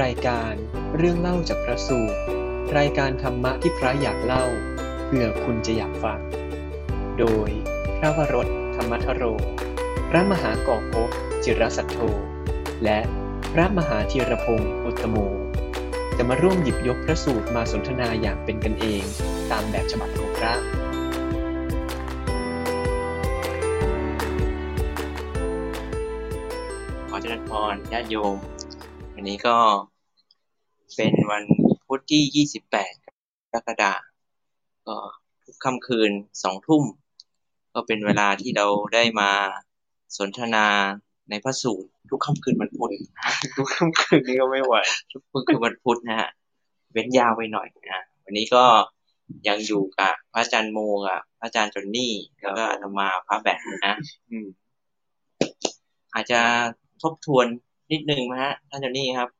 รายการเรื่องเล่าจากพระสูตร รายการธรรมะที่พระอยากเล่า เพื่อคุณจะอยากฟัง โดยพระวรถธรรมทโร พระมหากอกภพจิรสัทโธ และพระมหาธีรพงศ์อุตโม จะมาร่วมหยิบยกพระสูตรมาสนทนาอย่างเป็นกันเอง ตามแบบฉบับของพระขอเจริญพรญาติโยม วันนี้ก็เป็นวันพุธที่28กรกฎาคมก็ทุกค่ำคืนสองทุ่ม ก็เป็นเวลาที่เราได้มาสนทนาในพระสูตรทุกค่ำคืนวันพุธทุกค่ำคืนนี้ก็ไม่ไหวทุกค่ำคืนวันพุธนะฮะเว้นยาวไปหน่อยนะวันนี้ก็ยังอยู่กับพระอาจารย์โมกับพระอาจารย์จอนนี่แล้วก็อาตมาพระแบงค์นะอืมอาจจะทบทวน นิดนึงนะฮะท่านเจานี่ครับ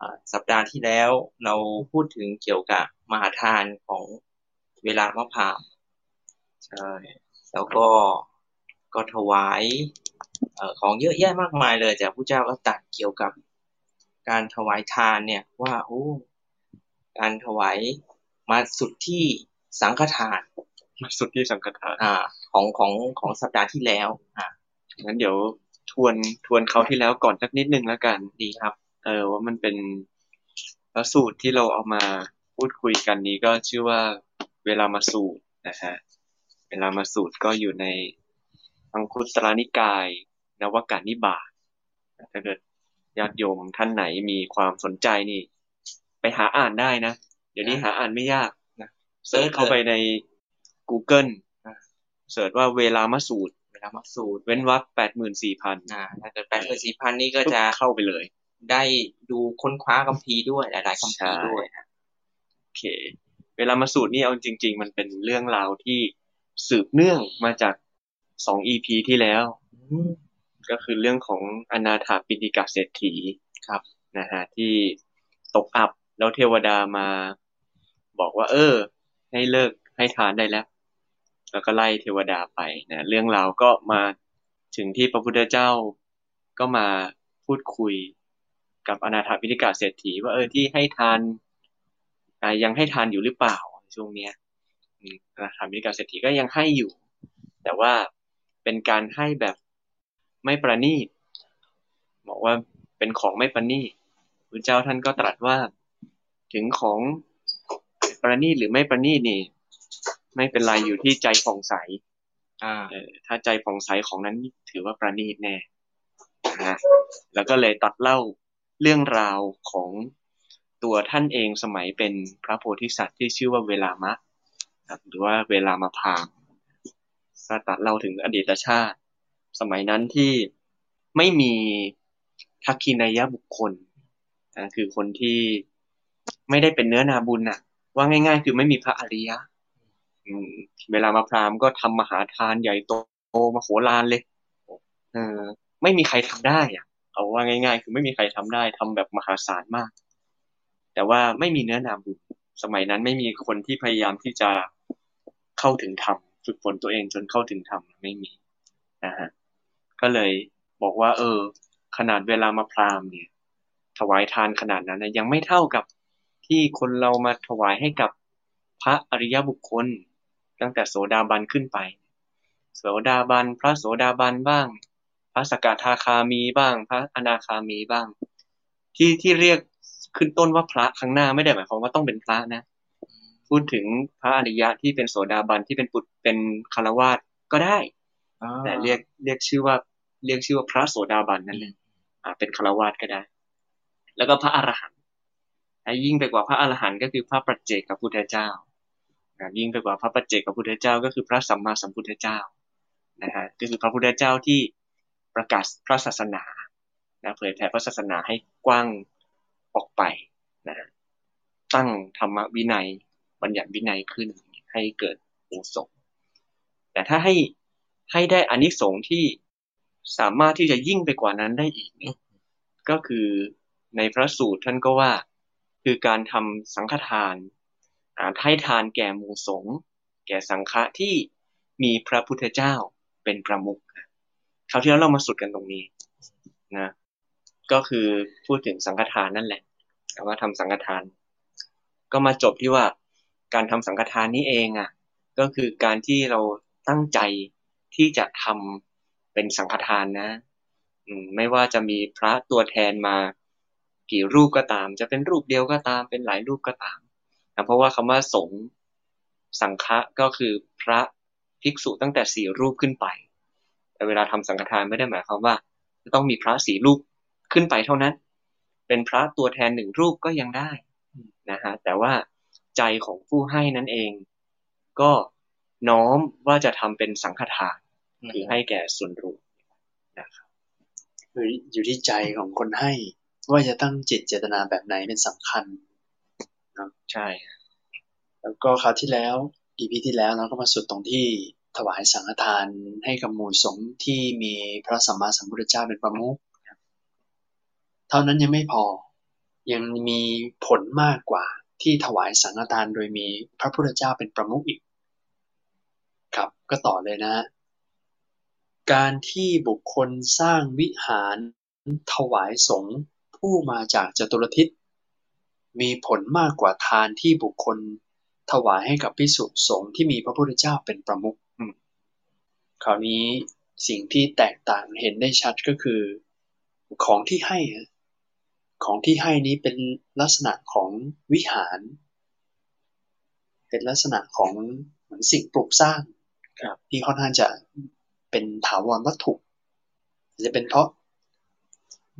อ่าสัปดาห์ที่แล้วเราพูดถึงเกี่ยวกับมหาทานของเวลามะพร้าวใช่แล้วก็ก็ถวายเอ่อของเยอะแยะมากมายเลยจากพระเจ้าก็ตรัดเกี่ยวกับการถวายทานเนี่ยว่าโอ้การถวายมาสุดที่สังฆทานมาสุดที่สังฆทานอ่า ของของของสัปดาห์ที่แล้วอ่างั้นเดี๋ยว ทวนทวนเขาที่แล้วก่อนสักนิดนึงแล้วกันดีครับ เออว่ามันเป็นพระสูตรที่เราเอามาพูดคุยกันนี้ก็ชื่อว่าเวลามาสูตรนะฮะเวลามาสูตรก็อยู่ในอังคุตรนิกายนวกานิบาตถ้าเกิดญาติโยมท่านไหนมีความสนใจนี่ ไปหาอ่านได้นะ เดี๋ยวนี้หาอ่านไม่ยากนะเซิร์ชเข้าไปใน Google เสิร์ชว่าเวลามาสูตร เวลามาสูตรเว้นวรรคแปดหมื่นสี่พันอ่าถ้าเกิดแปดหมื่นสี่พันนี่ก็จะเข้าไปเลย ได้ดูค้นคว้าคัมภีร์ด้วยหลายๆคัมภีร์ด้วยโอเค เวลามาสูตรนี่เอาจริง ๆ มันเป็นเรื่องราวที่สืบเนื่องมาจากสองอีพีที่แล้ว ก็คือเรื่องของอนาถาปิฎกเศรษฐีครับนะฮะที่ตกอับแล้วเทวดามา บอกว่า เออ ให้เลิกให้ทานได้แล้ว แล้วก็ไล่เทวดาไปนะเรื่องราวก็มาถึงที่พระพุทธเจ้าก็มาพูดคุยกับอนาถาปิฎกาเศรษฐี ว่าเออที่ให้ทานยังให้ทานอยู่หรือเปล่าช่วงเนี้ยอนาถาปิฎกาเศรษฐีก็ยังให้อยู่ แต่ว่าเป็นการให้แบบไม่ประณีตบอกว่าเป็นของไม่ประณีตพระเจ้าท่านก็ตรัสว่าถึงของประณีตหรือไม่ประณีตนี่ ไม่เป็นไรอยู่ที่ใจผ่องใสอ่าเออถ้าใจผ่องใสของนั้นถือว่าประณีตแน่นะฮะแล้วก็เลยตัดเล่าเรื่องราวของตัวท่านเองสมัยเป็นพระโพธิสัตว์ที่ชื่อว่าเวลามะครับหรือว่าเวลามาพรามก็ตัดเล่าถึงอดีตชาติ สมัยนั้นที่ไม่มีทักขินายบุคคลอ่าคือคนที่ไม่ได้เป็นเนื้อนาบุญน่ะ ว่าง่าย ๆ คือไม่มีพระอริยะอืม เวลามาพราหมณ์ก็ทำมหาทานใหญ่โตมาโหฬารเลยเออไม่มีใครทำได้อะเอาว่าง่าย ๆ คือไม่มีใครทำได้ทำแบบมหาศาลมาก แต่ว่าไม่มีเนื้อนาบุญสมัยนั้นไม่มีคนที่พยายามที่จะเข้าถึงธรรมฝึกฝนตัวเองจนเข้าถึงธรรมไม่มีนะฮะก็เลยบอกว่า เออ ขนาดเวลามาพราหมณ์เนี่ย ถวายทานขนาดนั้นนะยังไม่เท่ากับที่คนเรามาถวายให้กับพระอริยบุคคล ตั้งแต่โสดาบันขึ้นไป โสดาบัน พระโสดาบันบ้าง พระสกทาคามีบ้าง พระอนาคามีบ้าง ที่ที่เรียกขึ้นต้นว่าพระข้างหน้าไม่ได้หมายความว่าต้องเป็นพระนะ พูดถึงพระอริยะที่เป็นโสดาบันที่เป็นปุตเป็นคารวาสก็ได้แต่เรียกเรียกชื่อว่าเรียกชื่อว่าพระโสดาบันนั่นเองอ่าเป็นคารวาสก็ได้ แล้วก็พระอรหันต์และยิ่งไปกว่าพระอรหันต์ก็คือพระปัจเจกพุทธเจ้า นะยิ่งไปกว่าพระปัจเจกพระพุทธเจ้า ก็คือพระสัมมาสัมพุทธเจ้านะฮะก็คือพระพุทธเจ้าที่ประกาศพระศาสนานะเผยแผ่พระศาสนาให้กว้างออกไปนะตั้งธรรมวินัย บัญญัติวินัยขึ้นให้เกิดองค์สงฆ์แต่ถ้าให้ให้ได้อานิสงส์ที่สามารถที่จะยิ่งไปกว่านั้นได้อีกเนี่ยก็คือในพระสูตรท่านก็ว่าคือการทำสังฆทาน ให้ทานแก่หมู่สงฆ์แก่สังฆะที่มีพระพุทธเจ้าเป็นประมุขคราวที่แล้วเรามาสุดกันตรงนี้นะก็คือพูดถึงสังฆทานนั่นแหละคำว่าทำสังฆทาน ก็มาจบที่ว่าการทำสังฆทานนี้เองอะก็คือการที่เราตั้งใจที่จะทำเป็นสังฆทานนะไม่ว่าจะมีพระตัวแทนมากี่รูปก็ตาม จะเป็นรูปเดียวก็ตาม เป็นหลายรูปก็ตาม นะเพราะว่าคำว่าสงฆ์สังฆะก็คือพระภิกษุตั้งแต่สี่รูปขึ้นไป แต่เวลาทำสังฆทานไม่ได้หมายความว่า จะต้องมีพระสี่รูปขึ้นไปเท่านั้น เป็นพระตัวแทนหนึ่งรูปก็ยังได้นะฮะแต่ว่าใจของผู้ให้นั่นเอง ก็น้อมว่าจะทำเป็นสังฆทานคือให้แก่ส่วนรวมนะครับคืออยู่ที่ใจของคนให้ ว่าจะตั้งจิตเจตนาแบบไหนเป็นสำคัญ ใช่ แล้วก็คราวที่แล้วอีพีที่แล้วเราก็มาสุดตรงที่ถวายสังฆทานให้กับหมู่สงฆ์ที่มีพระสัมมาสัมพุทธเจ้าเป็นประมุขเท่านั้นยังไม่พอยังมีผลมากกว่าที่ถวายสังฆทานโดยมีพระพุทธเจ้าเป็นประมุขอีก ครับก็ต่อเลยนะ การที่บุคคลสร้างวิหารถวายสงฆ์ผู้มาจากจตุรทิศ มีผลมากกว่าทานที่บุคคลถวายให้กับพิสุสงฆ์ที่มีพระพุทธเจ้าเป็นประมุขคราวนี้สิ่งที่แตกต่างเห็นได้ชัดก็คือ ของที่ให้อะของที่ให้นี้เป็นลักษณะของวิหาร เป็นลักษณะของเหมือนสิ่งปลูกสร้างครับที่ค่อนข้างจะเป็นถาวรวัตถุจะเป็นเพราะ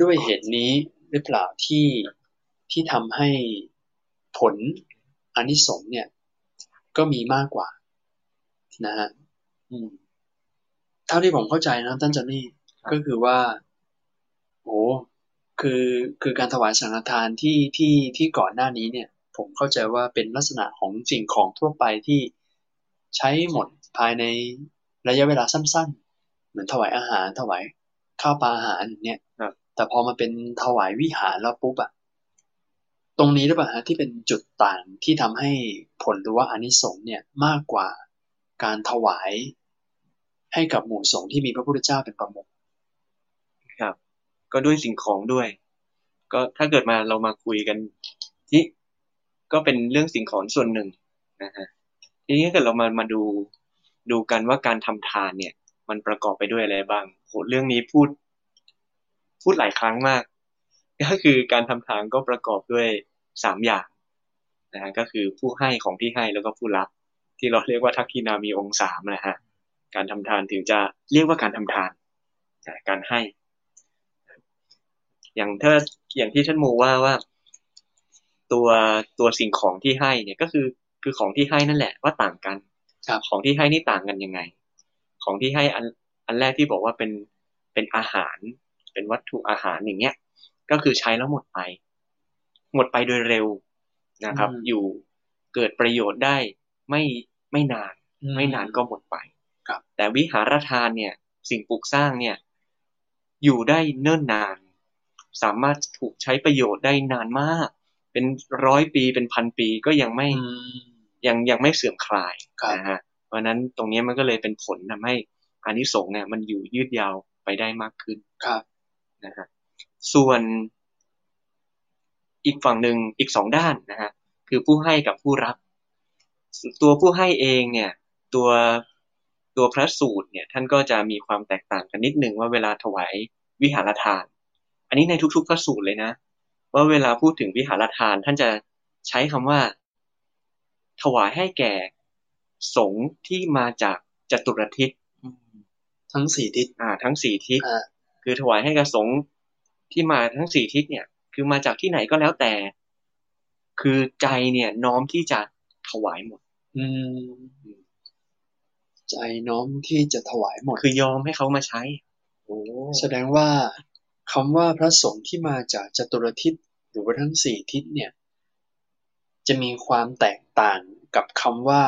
ด้วยเหตุนี้หรือเปล่าที่ ที่ทำให้ผลอานิสงส์เนี่ยก็มีมากกว่านะฮะอืมเท่าที่ผมเข้าใจนะครับท่านจอนนี่ก็คือว่าโอ้คือคือการถวายสังฆทานที่ที่ที่ก่อนหน้านี้เนี่ย ผมเข้าใจว่าเป็นลักษณะของสิ่งของทั่วไปที่ใช้หมดภายในระยะเวลาสั้น ๆ เหมือนถวายอาหารถวายข้าวปลาอาหารอย่างเนี่ยครับแต่พอมาเป็นถวายวิหารแล้วปุ๊บอะ ตรงนี้หรือเปล่าฮะที่เป็นจุดต่างที่ทำให้ผลหรือว่าอานิสงส์เนี่ยมากกว่าการถวายให้กับหมู่สงฆ์ที่มีพระพุทธเจ้าเป็นประมุขครับ ก็ด้วยสิ่งของด้วย ก็ถ้าเกิดมาเรามาคุยกันที่ก็เป็นเรื่องสิ่งของส่วนหนึ่งนะฮะทีนี้ถ้าเกิดเรามามาดูดูกันว่าการทำทานเนี่ย มันประกอบไปด้วยอะไรบ้างโหเรื่องนี้พูด พูดหลายครั้งมาก ก็คือการทำทานก็ประกอบด้วยสามอย่างนะฮะก็คือผู้ให้ของที่ให้แล้วก็ผู้รับ ที่เราเรียกว่าทักขินามีองค์สามนะฮะการทำทานถึงจะเรียกว่าการทำทานแต่การให้ อย่างถ้าอย่างที่ท่านโมว่าว่า ตัวตัวสิ่งของที่ให้เนี่ยก็คือคือของที่ให้นั่นแหละว่าต่างกันครับของที่ให้นี่ต่างกันยังไง ของที่ให้อันอันแรกที่บอกว่าเป็นเป็นอาหาร เป็นวัตถุอาหารอย่างเงี้ย ก็คือใช้แล้วหมดไป หมดไปโดยเร็วนะครับอืมอยู่เกิดประโยชน์ได้ไม่ไม่นาน ไม่นานก็หมดไปครับ แต่วิหารทานเนี่ย สิ่งปลูกสร้างเนี่ย อยู่ได้เนิ่นนาน สามารถถูกใช้ประโยชน์ได้นานมาก เป็นร้อยปีเป็นพันปีก็ยังไม่อืมยังยังไม่เสื่อมคลายครับนะฮะเพราะฉะนั้นตรงนี้มันก็เลยเป็นผลทำให้อานิสงส์เนี่ย มันอยู่ยืดยาวไปได้มากขึ้นครับนะฮะ ส่วนอีกฝั่งหนึ่งอีกสองด้านนะฮะคือผู้ให้กับผู้รับ ตัวผู้ให้เองเนี่ยตัวตัวพระสูตรเนี่ยท่านก็จะมีความแตกต่างกันนิดหนึ่งว่าเวลาถวายวิหารทาน อันนี้ในทุกๆพระสูตรเลยนะ ว่าเวลาพูดถึงวิหารทานท่านจะใช้คำว่า ถวายให้แก่สงฆ์ที่มาจากจตุรทิศทั้งสี่ทิศอ่า ทั้งสี่ทิศอ่าคือถวายให้กับสงฆ์ ที่มาทั้งสี่ทิศเนี่ย คือมาจากที่ไหนก็แล้วแต่ คือใจเนี่ยน้อมที่จะถวายหมด อืม ใจน้อมที่จะถวายหมด คือยอมให้เขามาใช้โอ้แสดงว่าคำว่าพระสงฆ์ที่มาจากจตุรทิศหรือว่าทั้งสี่ทิศเนี่ย จะมีความแตกต่างกับคำว่า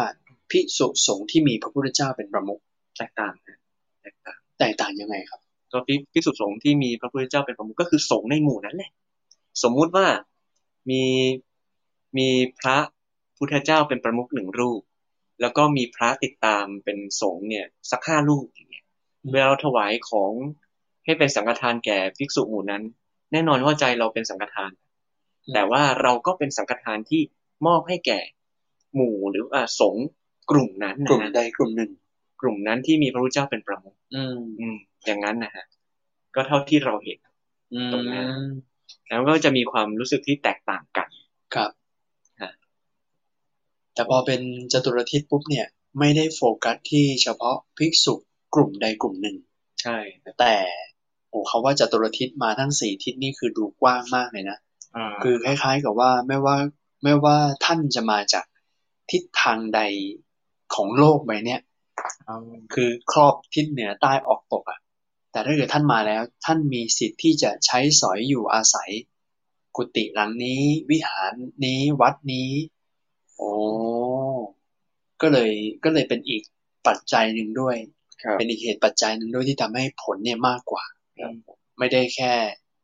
พิสุสงฆ์ที่มีพระพุทธเจ้าเป็นประมุขแตกต่างนะแตกต่างแตกต่างยังไงครับ ก็พิพิสุสงฆ์ที่มีพระพุทธเจ้าเป็นประมุขก็คือสงฆ์ในหมู่นั้นแหละ สมมุติว่ามีมีพระพุทธเจ้าเป็นประมุขหนึ่งรูป แล้วก็มีพระติดตามเป็นสงฆ์เนี่ยสักห้ารูปอย่างเงี้ยอืมเวลาเราถวายของให้เป็นสังฆทานแก่ภิกษุหมู่นั้น แน่นอนว่าใจเราเป็นสังฆทาน แต่ว่าเราก็เป็นสังฆทานที่มอบให้แก่หมู่หรือว่าสงฆ์กลุ่มนั้นกลุ่มนะใดกลุ่มหนึ่ง กลุ่มนั้นที่มีพระพุทธเจ้าเป็นประมุขอืม อืมอย่างนั้นนะฮะก็เท่าที่เราเห็นอืมตรงนั้นแล้วก็จะมีความรู้สึกที่แตกต่างกัน ครับฮะแต่พอเป็นจตุรทิศปุ๊บเนี่ย ไม่ได้โฟกัสที่เฉพาะภิกษุกลุ่มใดกลุ่มหนึ่ง ใช่ แต่โอ้เขาว่าจตุรทิศมาทั้งสี่ทิศนี่คือดูกว้างมากเลยนะอ่าคือคล้าย ๆ กับว่าไม่ว่าไม่ว่าท่านจะมาจากทิศทางใดของโลกใบเนี้ยเอาคือครอบทิศเหนือใต้ออกตกอะ แต่ถ้าเกิดท่านมาแล้วท่านมีสิทธิ์ที่จะใช้สอยอยู่อาศัย กุฏิหลังนี้ วิหารนี้วัดนี้ โอ้ก็เลยก็เลยเป็นอีกปัจจัยหนึ่งด้วยครับเป็นอีกเหตุปัจจัยหนึ่งด้วยที่ทำให้ผลเนี่ยมากกว่าครับไม่ได้แค่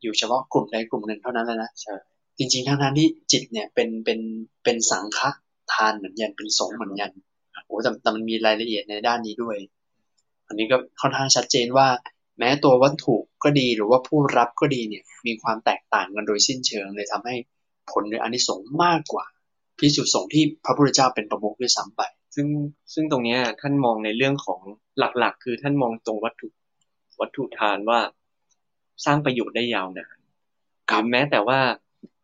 อยู่เฉพาะกลุ่มใดกลุ่มหนึ่งเท่านั้นแล้วนะใช่จริงๆทั้งนั้นที่จิตเนี่ยเป็นเป็นเป็นสังฆทานเหมือนกันเป็นสงฆ์เหมือนกันโอ้แต่แต่มันมีรายละเอียดในด้านนี้ด้วย อันนี้ก็ค่อนข้างชัดเจนว่า แม้ตัววัตถุก็ดีหรือว่าผู้รับก็ดีเนี่ยมีความแตกต่างกันโดยสิ้นเชิงเลยทำให้ผลหรืออานิสงส์มากกว่าพิสุสงฆ์ที่พระพุทธเจ้าเป็นประมุขด้วยซ้ำไป ซึ่งซึ่งตรงเนี้ยท่านมองในเรื่องของหลักๆ คือท่านมองตรงวัตถุวัตถุทานว่าสร้างประโยชน์ได้ยาวนานหรือแม้แต่ว่า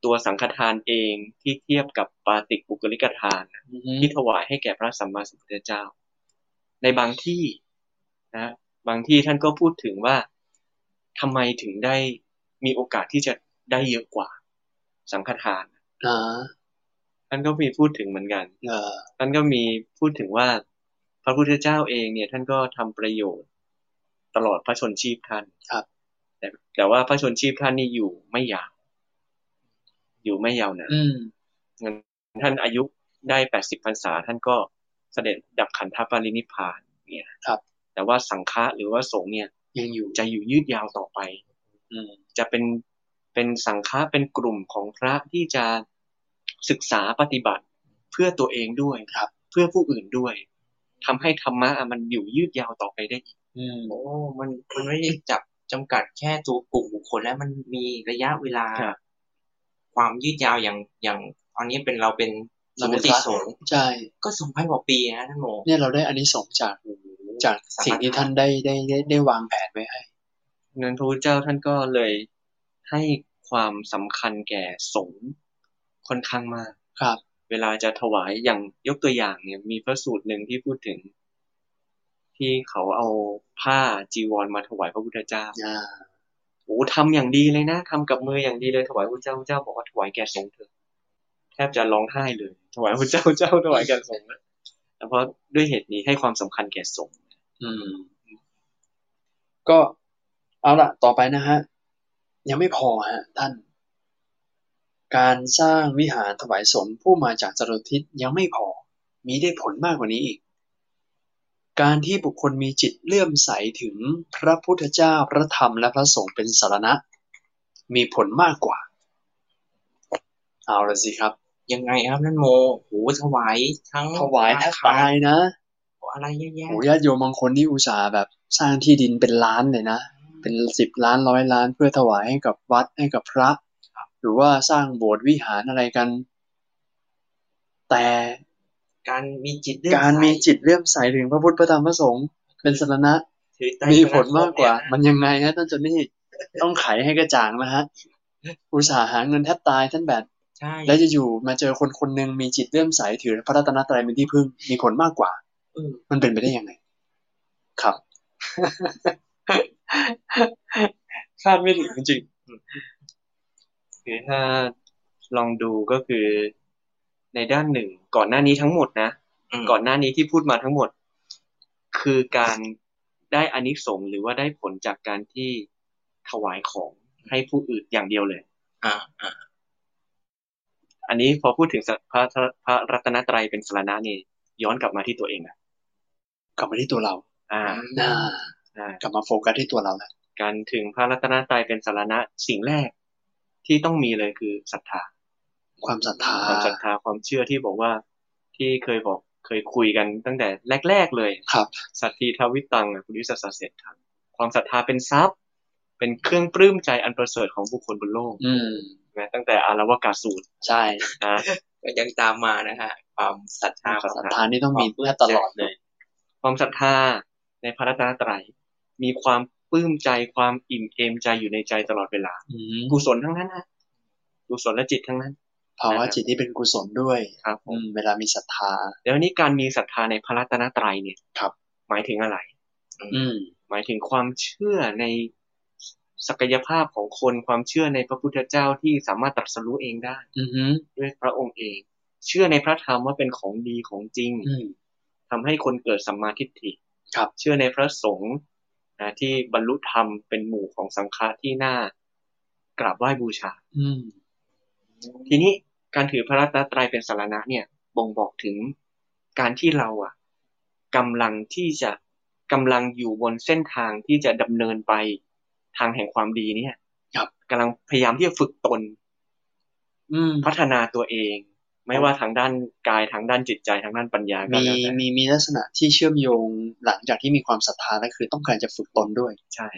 ตัวสังฆทานเองที่เทียบกับปาติกบุคลิกทานนะที่ถวายให้แก่พระสัมมาสัมพุทธเจ้า ในบางที่นะ บางที่ท่านก็พูดถึงว่าทำไมถึงได้มีโอกาสที่จะได้เยอะกว่า สังฆทานอ่าท่านก็มีพูดถึงเหมือนกันเออท่านก็มีพูดถึงว่า พระพุทธเจ้าเองเนี่ย ท่านก็ทำประโยชน์ ตลอดพระชนชีพท่านครับ แต่แต่ว่าพระชนชีพท่านนี่อยู่ไม่ยาว อยู่ไม่ยาวนานอืมท่านอายุได้แปดสิบพรรษา ท่านก็เสด็จดับขันธปรินิพพาน เนี่ยครับ แต่ว่าสังฆะหรือว่าสงฆ์เนี่ยยังอยู่จะอยู่ยืดยาวต่อไป อืมจะเป็นเป็นสังฆะเป็นกลุ่มของพระที่จะศึกษาปฏิบัติเพื่อตัวเองด้วยครับ เพื่อผู้อื่นด้วยทำให้ธรรมะอะมันอยู่ยืดยาวต่อไปได้อีกอืมโอ้มันมันไม่ได้จับจำกัดแค่ตัวกลุ่มบุคคลแล้วมันมีระยะเวลาครับความยืดยาวอย่างอย่างตอนนี้เป็นเราเป็นสเรามุเป็นติพระสงฆ์ใช่ก็สองพันกว่าปีนะท่านโมเนี่ยเราได้อันนี้ส่งส์จาก จากสิ่งที่ท่านได้ได้ได้ได้วางแผนไว้ให้นั้นพระพุทธเจ้าท่านก็เลยให้ความสำคัญแก่สงฆ์ค่อนข้างมากครับ เวลาจะถวายอย่างยกตัวอย่างเนี่ย มีพระสูตรหนึ่งที่พูดถึง ที่เขาเอาผ้าจีวรมาถวายพระพุทธเจ้าอ่าโอ้ทำอย่างดีเลยนะทำกับมืออย่างดีเลยถวายพระเจ้าพระเจ้าบอกว่าถวายแก่สงฆ์เถอะแทบจะร้องไห้เลย ถวายพระเจ้าพระเจ้าถวายแก่สงฆ์นะแต่เพราะด้วยเหตุนี้ให้ความสำคัญแก่สงฆ์ อืม ก็เอาละต่อไปนะฮะ ยังไม่พอฮะท่าน การสร้างวิหารถวายสงฆ์ผู้มาจากจรทิศยังไม่พอ มีได้ผลมากกว่านี้อีก การที่บุคคลมีจิตเลื่อมใสถึงพระพุทธเจ้าพระธรรมและพระสงฆ์เป็นสารณะ มีผลมากกว่า เอาละสิครับยังไงครับท่านโมโหถวายทั้งถวายแทบตายนะ อะไรเยอะแยะโอ้ญาติโยมบางคนนี่อุตส่าห์แบบสร้างที่ดินเป็นล้านเลยนะ เป็นสิบล้านร้อยล้านเพื่อถวายให้กับวัดให้กับพระ หรือว่าสร้างโบสถ์วิหารอะไรกัน แต่การมีจิตเลื่อมการใสมีจิตเลื่อมใสถึงพระพุทธพระธรรมพระสงฆ์เป็นสรณะถือไตรมีผลมากกว่าสรณคมมันยังไงฮะท่านเจนนี่ต้องไขให้กระจ่างนะฮะอุตส่าห์หาเงินแทบตายท่านแบบใช่แล้วจะอยู่มาเจอคนคนหนึ่งมีจิตเลื่อมใสถือพระรัตนตรัยเป็นที่พึ่งมีผลมากกว่าเออ มันเป็นไปได้ยังไง ครับคาดไม่ถึงจริงๆคือถ้าลองดูก็คือในด้านหนึ่งก่อนหน้านี้ทั้งหมดนะมก่อนหน้านี้ที่พูดมาทั้งหมด คือการได้อานิสงส์หรือว่าได้ผลจากการที่ถวายของให้ผู้อื่นอย่างเดียวเลย อ่าอ่าอันนี้พอพูดถึงสพระพระรัตนตรัยเป็นสารณะนี่ย้อนกลับมาที่ตัวเองนะ กลับมาที่ตัวเราอ่าอ่าอ่ากลับมาโฟกัสที่ตัวเราแล้วการถึงพระรัตนตรัยเป็นสารณะสิ่งแรกที่ต้องมีเลยคือศรัทธา ความศรัทธาความศรัทธาความเชื่อที่บอกว่าที่เคยบอกเคยคุยกันตั้งแต่แรก ๆเลย ครับสัตทีทวิตังอะคุณวิสัสสะเสร็จทังความศรัทธาเป็นทรัพย์ เป็นเครื่องปลื้มใจอันประเสริฐของบุคคลบนโลก อืมใช่ไหมตั้งแต่อารวากาสูตร ใช่นะก็ยังตามมานะฮะความศรัทธาศรัทธานี่ต้องมีแทบตลอดเลย ความศรัทธาในพระรัตนตรัยมีความปลื้มใจความอิ่มเอมใจอยู่ในใจตลอดเวลาอืมกุศลทั้งนั้นนะกุศลและจิตทั้งนั้นภาวะจิตที่เป็นกุศลด้วยครับผอืมมเวลามีศรัทธา แล้วนี้การมีศรัทธาในพระรัตนตรัยเนี่ยครับ หมายถึงอะไร อืม หมายถึงความเชื่อในศักยภาพของคนความเชื่อในพระพุทธเจ้าที่สามารถตรัสรู้เองได้ อือฮึด้วยพระองค์เอง เชื่อในพระธรรมว่าเป็นของดีของจริงอืม ทำให้คนเกิดสัมมาทิฏฐิครับ เชื่อในพระสงฆ์นะที่บรรลุธรรมเป็นหมู่ของสังฆะที่น่ากราบไหว้บูชา อืมทีนี้การถือพระรัตนตรัยเป็นสารณะเนี่ย บ่งบอกถึงการที่เราอะกำลังที่จะกำลังอยู่บนเส้นทางที่จะดำเนินไปทางแห่งความดีเนี่ย ครับกำลังพยายามที่จะฝึกตน อืมพัฒนาตัวเอง ไม่ว่าทางด้านกายทางด้านจิตใจทางด้านปัญญาก็มีแล้วแต่มีมีลักษณะที่เชื่อมโยงหลังจากที่มีความศรัทธาแล้วคือต้องการจะฝึกตนด้วย ใช่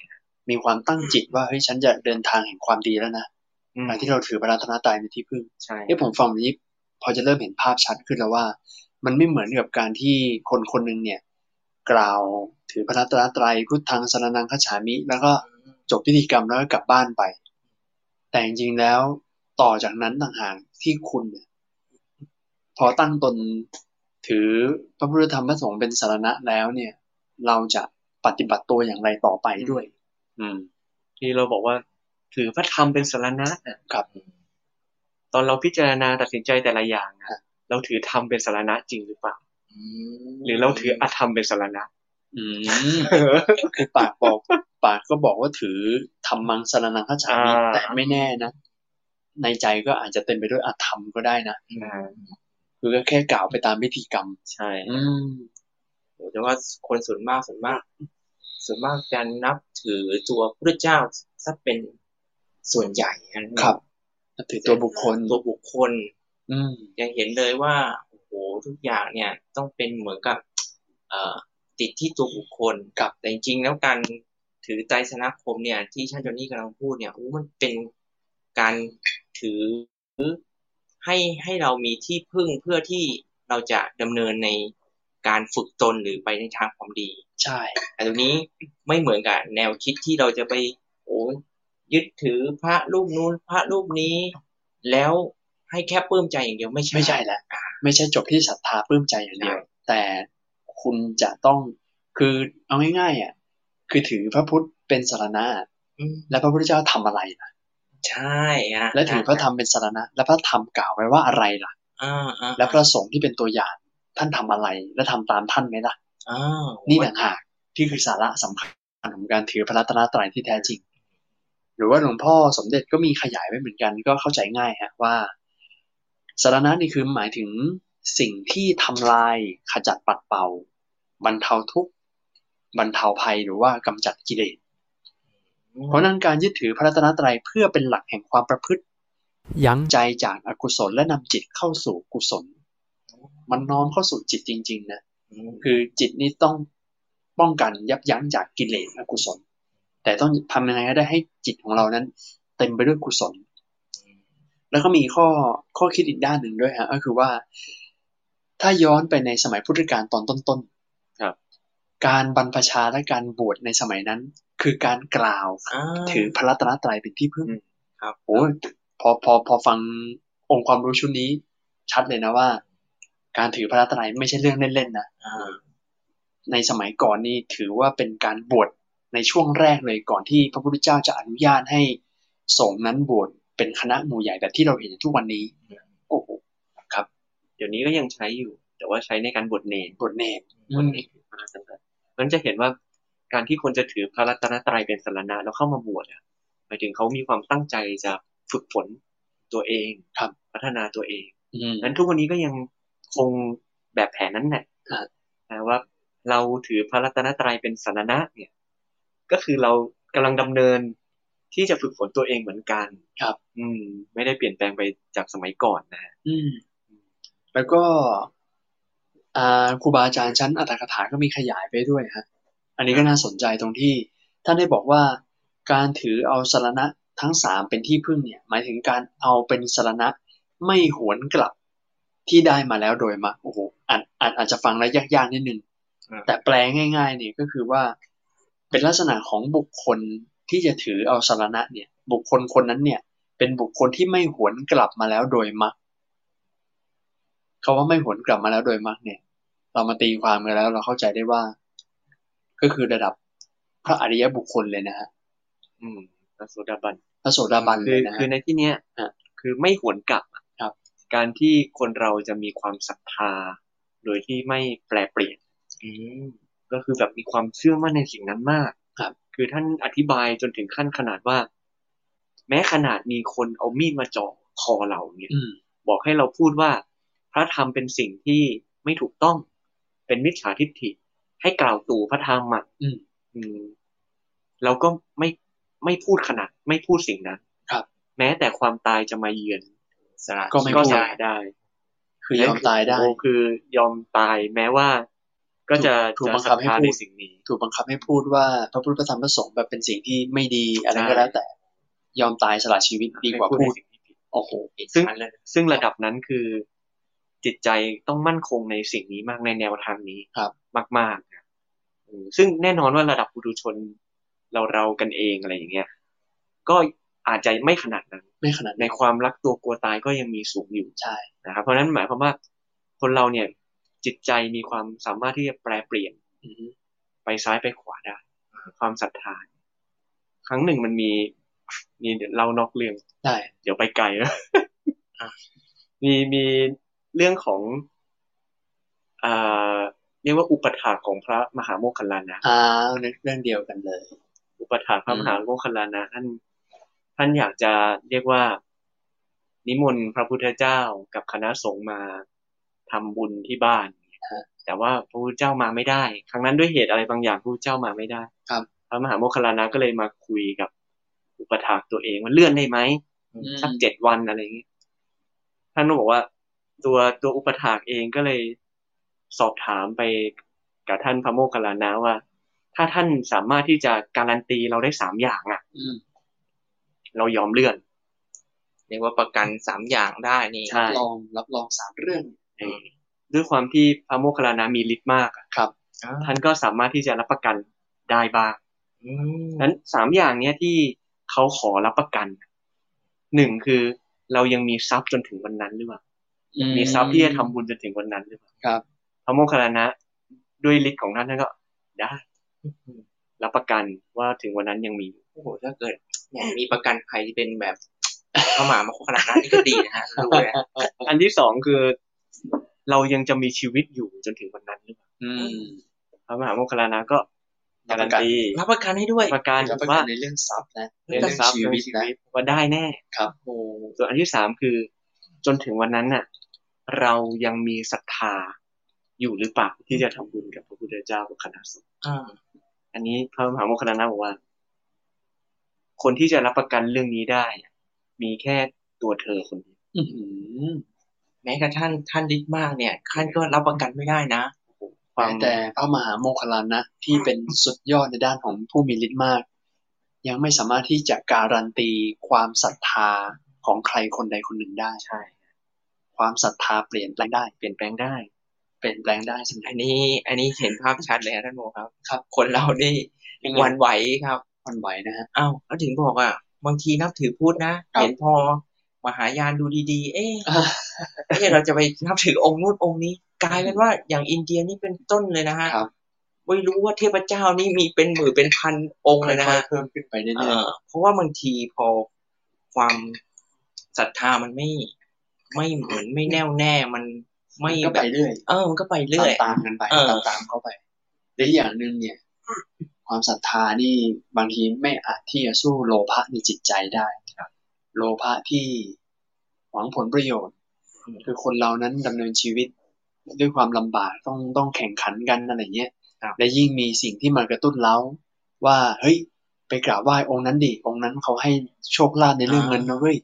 มีความตั้งจิตว่าเฮ้ยฉันจะเดินทางแห่งความดีแล้วนะอืมการที่เราถือพระรัตนตรัยเป็นที่พึ่งใช่เอ้ผมฟังแบบนี้พอจะเริ่มเห็นภาพชัดขึ้นแล้วว่า มันไม่เหมือนกับการที่คนคนหนึ่งเนี่ย กล่าวถือพระรัตนตรัยพุทธังสรนังคัจฉามิ แล้วก็จบพิธีกรรมแล้วก็กลับบ้านไป แต่จริงๆแล้วต่อจากนั้นต่างหากที่คุณเนี่ยพ อตั้งตนถือพระพุทธธรรมพระสงฆ์เป็นสารณะแล้วเนี่ย เราจะปฏิบัติตัวอย่างไรต่อไปด้วย อืม ที่เราบอกว่า ถือพระธรรมเป็นสารณะน่ะครับ ตอนเราพิจารณาตัดสินใจแต่ละอย่างครัอะบเราถือธรรมเป็นสารณะจริงหรือเปล่าอืมหรือเราถืออธรรมเป็นสารณะ อืมคือปากบอก ปากก็บอกว่าถือธรรมังสรนังคัจฉามิอ่าแต่ไม่แน่นะในใจก็อาจจะเต็มไปด้วยอธรรมก็ได้นะ คือก็แค่กล่าวไปตามพิธีกรรม ใช่ อืมแต่ว่าคนส่วนมากส่วนมาก ส่วนมากจะนับถือตัวพระเจ้าซะเป็นส่วนใหญ่นะครับนับถือตัวบุคคลตัวบุคคล อืมยังเห็นเลยว่าโอ้โหทุกอย่างเนี่ย ต้องเป็นเหมือนกับ เอ่อติดที่ตัวบุคคลครับแต่จริงๆแล้วการถือไตรสนาคมเนี่ย ที่ท่านโจนี่กำลังพูดเนี่ยอู้มันเป็นการถือ ให้ให้เรามีที่พึ่งเพื่อที่เราจะดำเนินในการฝึกตนหรือไปในทางความดี ใช่แต่ตรงนี้ไม่เหมือนกับแนวคิดที่เราจะไปโอ้ยยึดถือพระรูปนู้นพระรูปนี้ แล้วให้แค่ปลื้มใจอย่างเดียวไม่ใช่ไม่ใช่แหละอ่าไม่ใช่จบที่ศรัทธาปลื้มใจอย่างเดียวใช่แต่คุณจะต้องคือเอาง่ายๆอะคือถือพระพุทธเป็นสารณะอืมและพระพุทธเจ้าทำอะไรล่ะ ใช่ฮะและถือพระธรรมเป็นสารณะ และพระธรรมกล่าวไว้ว่าอะไรล่ะอ่าอ่าและพระสงฆ์ที่เป็นตัวอย่างท่านทำอะไร และทำตามท่านไหมล่ะอ่านี่ต่างหากที่คือสาระสำคัญของการถือพระรัตนตรัยที่แท้จริง หรือว่าหลวงพ่อสมเด็จก็มีขยายไว้เหมือนกัน ก็เข้าใจง่ายฮะว่าสารณะนี่คือหมายถึงสิ่งที่ทำลายขจัดปัดเป่า บรรเทาทุกข์บรรเทาภัยหรือว่ากำจัดกิเลส เพราะฉะนั้นการยึดถือพระรัตนตรัยเพื่อเป็นหลักแห่งความประพฤติ ยั้งใจจากอกุศลและนำจิตเข้าสู่กุศล มันน้อมเข้าสู่จิตจริง ๆ นะอืมคือจิตนี้ต้องป้องกันยับยั้งจากกิเลสอกุศล แต่ต้องทำยังไงก็ได้ให้จิตของเรานั้น เต็มไปด้วยกุศล แล้วก็มีข้อข้อคิดอีกด้านหนึ่งด้วยฮะก็คือว่า ถ้าย้อนไปในสมัยพุทธกาลตอนต้นๆครับ การบรรพชาและการบวชในสมัยนั้น คือการกล่าวอ่าถือพระรัตนตรัยเป็นที่พึ่งอืมครับโอ้ยพอพอพอฟังองค์ความรู้ชุดนี้ ชัดเลยนะว่า การถือพระรัตนตรัยไม่ใช่เรื่องเล่นๆนะอ่าในสมัยก่อนนี่ถือว่าเป็นการบวชในช่วงแรกเลยก่อนที่พระพุทธเจ้าจะอนุญาตให้สงฆ์นั้นบวชเป็นคณะหมู่ใหญ่แบบที่เราเห็นอยู่ทุกวันนี้โอ้โหเดี๋ยวนี้ก็ยังใช้อยู่ แต่ว่าใช้ในการบวชเนรบวชเนรบวชเนร พระรัตนตรัยเพราะฉะนั้นจะเห็นว่าการที่คนจะถือพระรัตนตรัยเป็นสารณะแล้วเข้ามาบวชอะหมายถึงเขามีความตั้งใจจะฝึกฝนตัวเองครับพัฒนาตัวเองอืมนั้นทุกวันนี้ก็ยังคงแบบแผนนั้นแหละครับนะว่าเราถือพระรัตนตรัยเป็นสารณะเนี่ย ก็คือเรากำลังดำเนินที่จะฝึกฝนตัวเองเหมือนกัน ครับ อืม ไม่ได้เปลี่ยนแปลงไปจากสมัยก่อนนะฮะอืม แล้วก็อ่า ครูบาอาจารย์ชั้นอัตถกถาก็มีขยายไปด้วยฮะอันนี้ก็น่าสนใจตรงที่ท่านได้บอกว่าการถือเอาสารณะทั้งสามเป็นที่พึ่งเนี่ย หมายถึงการเอาเป็นสารณะไม่หวนกลับที่ได้มาแล้วโดยมรรคโอ้โหอาจอาจอาจจะฟังแล้วยากๆนิดนึงอ่าแต่แปลง่าย ๆ เนี่ยก็คือว่าเป็นลักษณะของบุคคลที่จะถือเอาสารณะเนี่ย บุคคลคนนั้นเนี่ย เป็นบุคคลที่ไม่หวนกลับมาแล้วโดยมรร คคาว่าไม่หวนกลับมาแล้วโดยมรรคเนี่ย เรามาตีความกันแล้ว เราเข้าใจได้ว่า ก็คือระดับพระอริยบุคคลเลยนะฮะอืมพระโสดาบันพระโสดาบันคืเลอยนะคือฮะในที่เนี้ยอะคือไม่หวนกลับอะครับ การที่คนเราจะมีความศรัทธา โดยที่ไม่แปลเปลี่ยนอืมก็คือแบบมีความเชื่อมั่นในสิ่งนั้นมาก ครับ คือท่านอธิบายจนถึงขั้นขนาดว่า แม้ขนาดมีคนเอามีดมาจ่อคอเราเนี่ยอืมบอกให้เราพูดว่า พระธรรมเป็นสิ่งที่ไม่ถูกต้อง เป็นมิจฉาทิฏฐิ ให้กล่าวตู่พระธรรมอะอืมอืมเราก็ไม่ไม่พูดขนาดไม่พูดสิ่งนั้นครับ แม้แต่ความตายจะมาเยือนสละก็ไม่ก็พูดสละได้ คือยอมตายได้โอ้คือยอมตายแม้ว่า ก็จะถูกจะบังศคัรับทให้ธาพูในดสิ่งนี้ ถูกบังคับให้พูดว่าพระพุทธพระธรรมพระสงฆ์แบบเป็นสิ่งที่ไม่ดีอะไรใช่ก็แล้วแต่ ยอมตายสละชีวิตดีกว่าให้พูดในสิ่งที่ผิดโอ้โหอีกซึ่งชั้นเลยซึ่งระดับนั้นคือ จิตใจต้องมั่นคงในสิ่งนี้มากในแนวทางนี้ครับ มากๆนะอืมซึ่งแน่นอนว่าระดับปุถุชนเราเรากันเองอะไรอย่างเงี้ย ก็อาจจะไม่ขนาดนั้นไม่ขนาดในนั้นความรักตัวกลัวตายก็ยังมีสูงอยู่ใช่นะครับเพราะฉะนั้นหมายความว่าคนเราเนี่ย จิตใจมีความสามารถที่จะแปลเปลี่ยนอือฮึไปซ้ายไปขวาได้ความศรัทธาครั้งหนึ่งมันมีมีเดี๋ยวเล่านอกเรื่องได้เดี๋ยวไปไกลแล้วมีมี เรื่องของอ่าเรียกว่าอุปถากของพระมหาโมคคัลลานะอ่านึกเรื่องเดียวกันเลย อุปถากพระอืมมหาโมคคัลลานะท่านท่านอยากจะเรียกว่า นิมนต์พระพุทธเจ้ากับคณะสงฆ์มาทำบุญที่บ้านแต่ว่าพระพุทธเจ้ามาไม่ได้ ครั้งนั้นด้วยเหตุอะไรบางอย่างพระพุทธเจ้ามาไม่ได้ ครับพระมหาโมคคัลลานะก็เลยมาคุยกับอุปถากตัวเองว่าเลื่อนได้ไหมสักเจ็ดวันอะไรอย่างนี้ท่านก็บอกว่า ตัวตัวอุปถากเองก็เลยสอบถามไปกับท่านพระโมคคัลลานะว่า ถ้าท่านสามารถที่จะการันตีเราได้สามอย่างอะอืมเรายอมเลื่อนเรียกว่าประกันสามอย่างได้นี่ใช่ลองรับรองสามเรื่องเออด้วยความที่พระโมคคัลลานะมีฤทธิ์มากอะครับอ่าท่านก็สามารถที่จะรับประกันได้บ้างอืมนั้นสามอย่างเนี้ยที่เขาขอรับประกันหนึ่งคือเรายังมีทรัพย์จนถึงวันนั้นหรือเปล่า มีทรัพย์ที่จะทำบุญจนถึงวันนั้นหรือเปล่าครับพระโมคคัลลานะ ด้วยฤทธิ์ของท่านท่านก็ได้ รับประกันว่าถึงวันนั้นยังมีโอ้โหถ้าเกิดแหมมีประกันภัยที่เป็นแบบเข้ามามาโคขนาดนั้นนี่ก็ดีนะฮะรู้เลยอันที่สองคือ เรายังจะมีชีวิตอยู่จนถึงวันนั้นหรือเปล่าอืมพระมหาโมคคัลลานะก็การันตีรับประกันให้ด้วยประกันแล้วประกัว่านในเรื่องทรัพย์นะเรื่องทรัพย์ชีเรื่องวิตชีนะวิตว่าได้แน่ครับโอ้ส่วนอันที่สามคือ จนถึงวันนั้นน่ะ เรายังมีศรัทธาอยู่หรือเปล่าที่จะทำบุญกับพระพุทธเจ้ากับคณะสงฆ์อ่าอันนี้พระมหาโมคคัลลานะบอกว่า คนที่จะรับประกันเรื่องนี้ได้อะมีแค่ตัวเธอคนเดียวอื้อหือแม้กระทั่งท่านฤทธิ์มากเนี่ยท่านก็รับประกันไม่ได้นะความแม้แต่พระมหาโมคคัลลานะที่เป็นสุดยอดในด้านของผู้มีฤทธิ์มาก ยังไม่สามารถที่จะการันตีความศรัทธาของใครคนใดคนหนึ่งได้ใช่ ความศรัทธาเปลี่ยนแปลงได้ เปลี่ยนแปลงได้ เปลี่ยนแปลงได้ใช่ไหมอันนี้ อันนี้เห็นภาพชัดเลยนะท่านโมครับ ครับ คนเรานี่ยังไงหวันไหวครับมันไหวนะฮะอ้าวแล้วถึงบอกอะบางทีนับถือพุทธนะครับเห็นพอมหายานดูดีๆเอ๊ะเอ๊ะเราจะไปนับถือองค์นู้นองค์นี้ กลายเป็นว่าอย่างอินเดียนี่เป็นต้นเลยนะฮะครับไม่รู้ว่าเทพเจ้านี่มีเป็นหมื่นเป็นพันองค์เลยนะค่อยฮะๆเพิ่มขึ้นไปเรื่เออยอเพราะว่าบางทีพอความศรัทธามันไม่ ไม่เหมือนไม่แน่วแน่มันๆไม่ก็แบไปบเรื่อยเออมันก็ไปเรื่อยตามๆกันไปเออตามๆเข้าไปและอีกอย่างหนึ่งเนี่ย ความศรัทธานี่บางทีไม่อาจที่จะสู้โลภะในจิตใจได้โลภะที่หวังผลประโยชน์ คือคนเรานั้นดำเนินชีวิตด้วยความลำบากต้องต้องแข่งขันกันอะไรเงี้ยครับและยิ่งมีสิ่งที่มากระตุ้นเร้าว่าเฮ้ยไปกราบไหว้องค์นั้นดิองค์นั้นเขาให้โชคลาภในเรื่องเงินนะเว้ย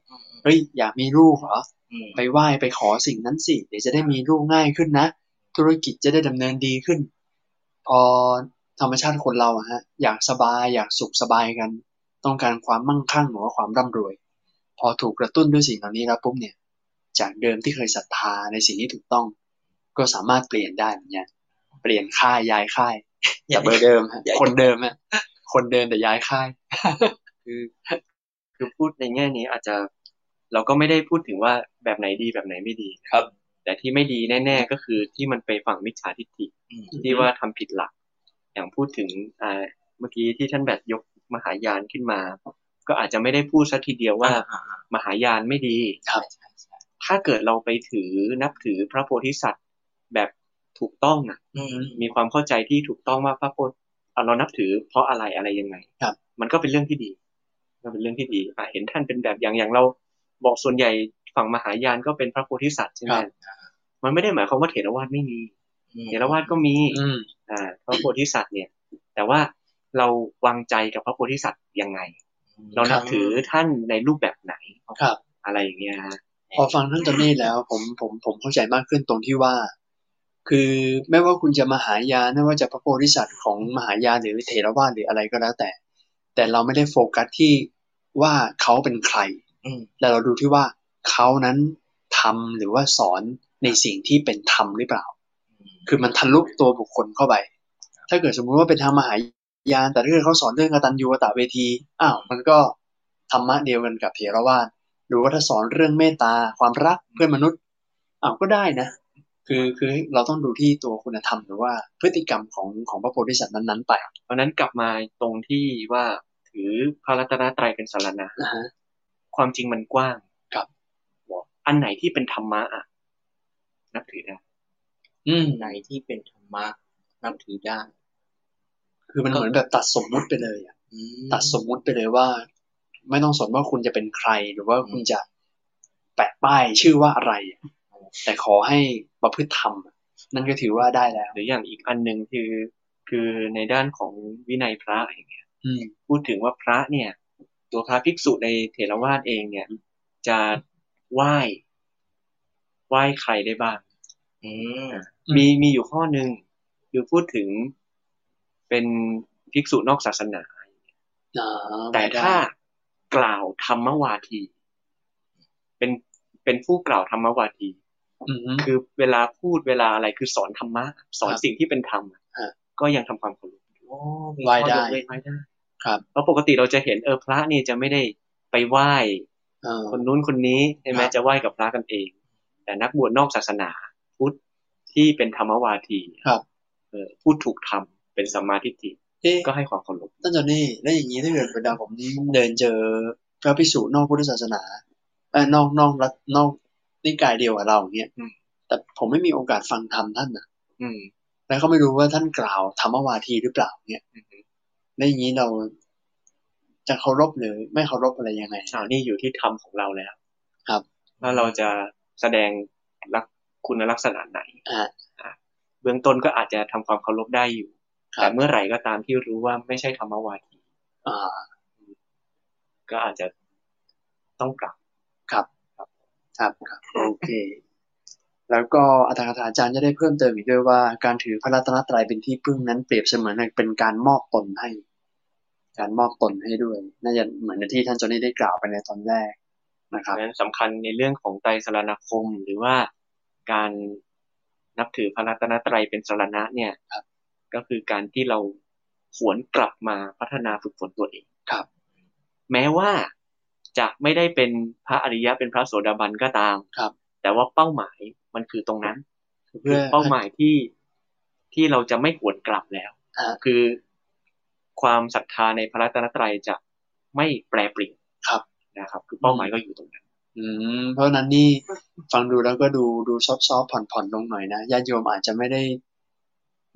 เฮ้ยอยากมีลูกเหรออืม ไปไหว้ไปขอสิ่งนั้นสิเดี๋ยวจะได้มีลูกง่ายขึ้นนะ ธุรกิจจะได้ดำเนินดีขึ้นพอธรรมชาติคนเราอะฮะอยากสบายอยากสุขสบายกันตต้องการความมั่งคั่งหรือว่าความร่ำรวย พอถูกกระตุ้นด้วยสิ่งเหล่านี้แล้วปุ๊บเนี่ย จากเดิมที่เคยศรัทธาในสิ่งที่ถูกต้อง ก็สามารถเปลี่ยนได้เหมือนกันเปลี่ยนค่ายย้ายค่ายจากเบอร์เดิมฮะคนเดิมฮะคนเดิมแต่ย้ายค่าย คือคือพูดในแง่นี้อาจจะ เราก็ไม่ได้พูดถึงว่าแบบไหนดีแบบไหนไม่ดีครับ แต่ที่ไม่ดีแน่ ๆ ก็คือที่มันไปฝั่งมิจฉาทิฏฐิอืมที่ว่าทำผิดหลัก อย่างพูดถึงอ่าเมื่อกี้ที่ท่านแบบยกมหายานขึ้นมา ก็อาจจะไม่ได้พูดซะทีเดียวว่าอ่าอ่ามหายานไม่ดีครับใช่ใช่ถ้าเกิดเราไปถือนับถือพระโพธิสัตว์แบบถูกต้องนะอืมมีความเข้าใจที่ถูกต้องว่าพระโพธิอะเรานับถือเพราะอะไรอะไรยังไง ครับ มันก็เป็นเรื่องที่ดีก็เป็นเรื่องที่ดีอะเห็นท่านเป็นแบบอย่างอย่างเรา บอกส่วนใหญ่ฝั่งมหายานก็เป็นพระโพธิสัตว์ใช่ไหมครับมันไม่ได้หมายความว่าเถรวาทไม่มีอืมเถรวาทก็มีอืมอ่าพระโพธิสัตว์เนี่ย แต่ว่าเราวางใจกับพระโพธิสัตว์ยังไง เรานับถือท่านในรูปแบบไหนครับ อะไรอย่างเงี้ยฮะพอฟังท่านจอนนี่แล้ว ผมผมผมเข้าใจมากขึ้นตรงที่ว่า คือไม่ว่าคุณจะมหายานไม่ว่าจะพระโพธิสัตว์ของมหายานหรือเถรวาทหรืออะไรก็แล้วแต่ แต่เราไม่ได้โฟกัสที่ว่าเขาเป็นใครอืม แต่เราดูที่ว่าเขานั้นทำหรือว่าสอนในสิ่งที่เป็นธรรมหรือเปล่า คือมันทะลุตัวบุคคลเข้าไป ถ้าเกิดสมมุติว่าเป็นทางมหายาน แต่ถ้าเกิดเขาสอนเรื่องกตัญญูกตเวที อ้าว มันก็ธรรมะเดียวกันกับเถรวาทหรือว่าถ้าสอนเรื่องเมตตาความรักเพื่อนมนุษย์อ้าวก็ได้นะ คือคือเราต้องดูที่ตัวคุณธรรมหรือว่าพฤติกรรมของของพระโพธิสัตว์นั้นๆไป เพราะฉะนั้นกลับมาตรงที่ว่าถือพระรัตนตรัยเป็นสารณะนะฮะ ความจริงมันกว้างครับบอกอันไหนที่เป็นธรรมะอะ นับถือได้ อืมไหนที่เป็นธรรมะนับถือได้ คือมันเหมือนแบบตัดสมมุติไปเลยอะอืมตัดสมมุติไปเลยว่า ไม่ต้องสนว่าคุณจะเป็นใครหรือว่าคุณจะแปะป้ายชื่อว่าอะไรอะแต่ขอให้ประพฤติธรรมอะนั่นก็ถือว่าได้แล้ว หรืออย่างอีกอันหนึ่งคือ คือในด้านของวินัยพระอย่างเงี้ยอืมพูดถึงว่าพระเนี่ย ตัวพระภิกษุในเถรวาทเองเนี่ย จะไหว้ไหว้ใครได้บ้างอืมอืมมีมีอยู่ข้อหนึ่งคือพูดถึงเป็นภิกษุนอกศาสนาอ่าแต่ถ้ากล่าวธรรมวาที เป็นเป็นผู้กล่าวธรรมวาทีอืมคือเวลาพูดเวลาอะไรคือสอนธรรมะสอนครับสิ่งที่เป็นธรรมอะฮะก็ยังทำความเคารพอยู่โอ้มีไหว้ข้อยได้กเว้นไหว้ได้ ครับเพราะปกติเราจะเห็นเออพระนี่จะไม่ได้ไปไหว้เออคนนู้นคนนี้ใช่ไหมครับจะไหว้กับพระกันเอง แต่นักบวชนอกศาสนาพุทธที่เป็นธรรมวาทีครับเออพูดถูกทำเป็นสัมมาทิฏฐิเอ๊ะก็ให้ความเคารพท่านเจอนนี่แล้วอย่างนี้ถ้าเกิดเวลาผมเดินเจอพระภิกษุนอกพุทธศาสนาเออนอกนอกรัฐนอกนิกายเดียวกับเราเนี่ยแต่ผมไม่มีโอกาสฟังธรรมท่านนะอืมแล้วก็ไม่รู้ว่าท่านกล่าวธรรมวาทีหรือเปล่าเนี่ยอือฮึ แล้วอย่างนี้เราจะเคารพหรือไม่เคารพอะไรยังไงอ่านี่อยู่ที่ธรรมของเราแล้วครับว่าเราจะแสดงลักคุณลักษณะไหนอ่าอะเบื้องต้นก็อาจจะทำความเคารพได้อยู่ครับแต่เมื่อไหร่ก็ตามที่รู้ว่าไม่ใช่ธรรมวาทีอ่า ก็อาจจะต้องกลับครับครับครับโอเค แล้วก็อาจารย์อาจารย์จะได้เพิ่มเติมอีกด้วยว่า การถือพระรัตนตรัยเป็นที่พึ่งนั้นเปรียบเสมือนเป็นการมอบตนให้ การมอบตนให้ด้วย น่าจะเหมือนที่ท่านจอนี่ได้กล่าวไปในตอนแรกนะครับเพราะฉะนั้นสำคัญในเรื่องของไตรสรณคม หรือว่าการนับถือพระรัตนตรัยเป็นสรณะเนี่ยครับก็คือการที่เราหวนกลับมาพัฒนาฝึกฝนตัวเองครับ แม้ว่าจะไม่ได้เป็นพระอริยะเป็นพระโสดาบันก็ตามครับ แต่ว่าเป้าหมายมันคือตรงนั้นเพื่คืออเป้าหมายที่ที่เราจะไม่หวนกลับแล้วอ่าคือ ความศรัทธาในพระรัตนตรัยจะไม่แปรเปลี่ยนครับนะครับ คือเป้าหมายก็อยู่ตรงนั้น อืมเพราะฉะนั้นนี่ฟังดูแล้วก็ดูดูซอฟต์ๆผ่อนๆลงหน่อยนะญาติโยมอาจจะไม่ได้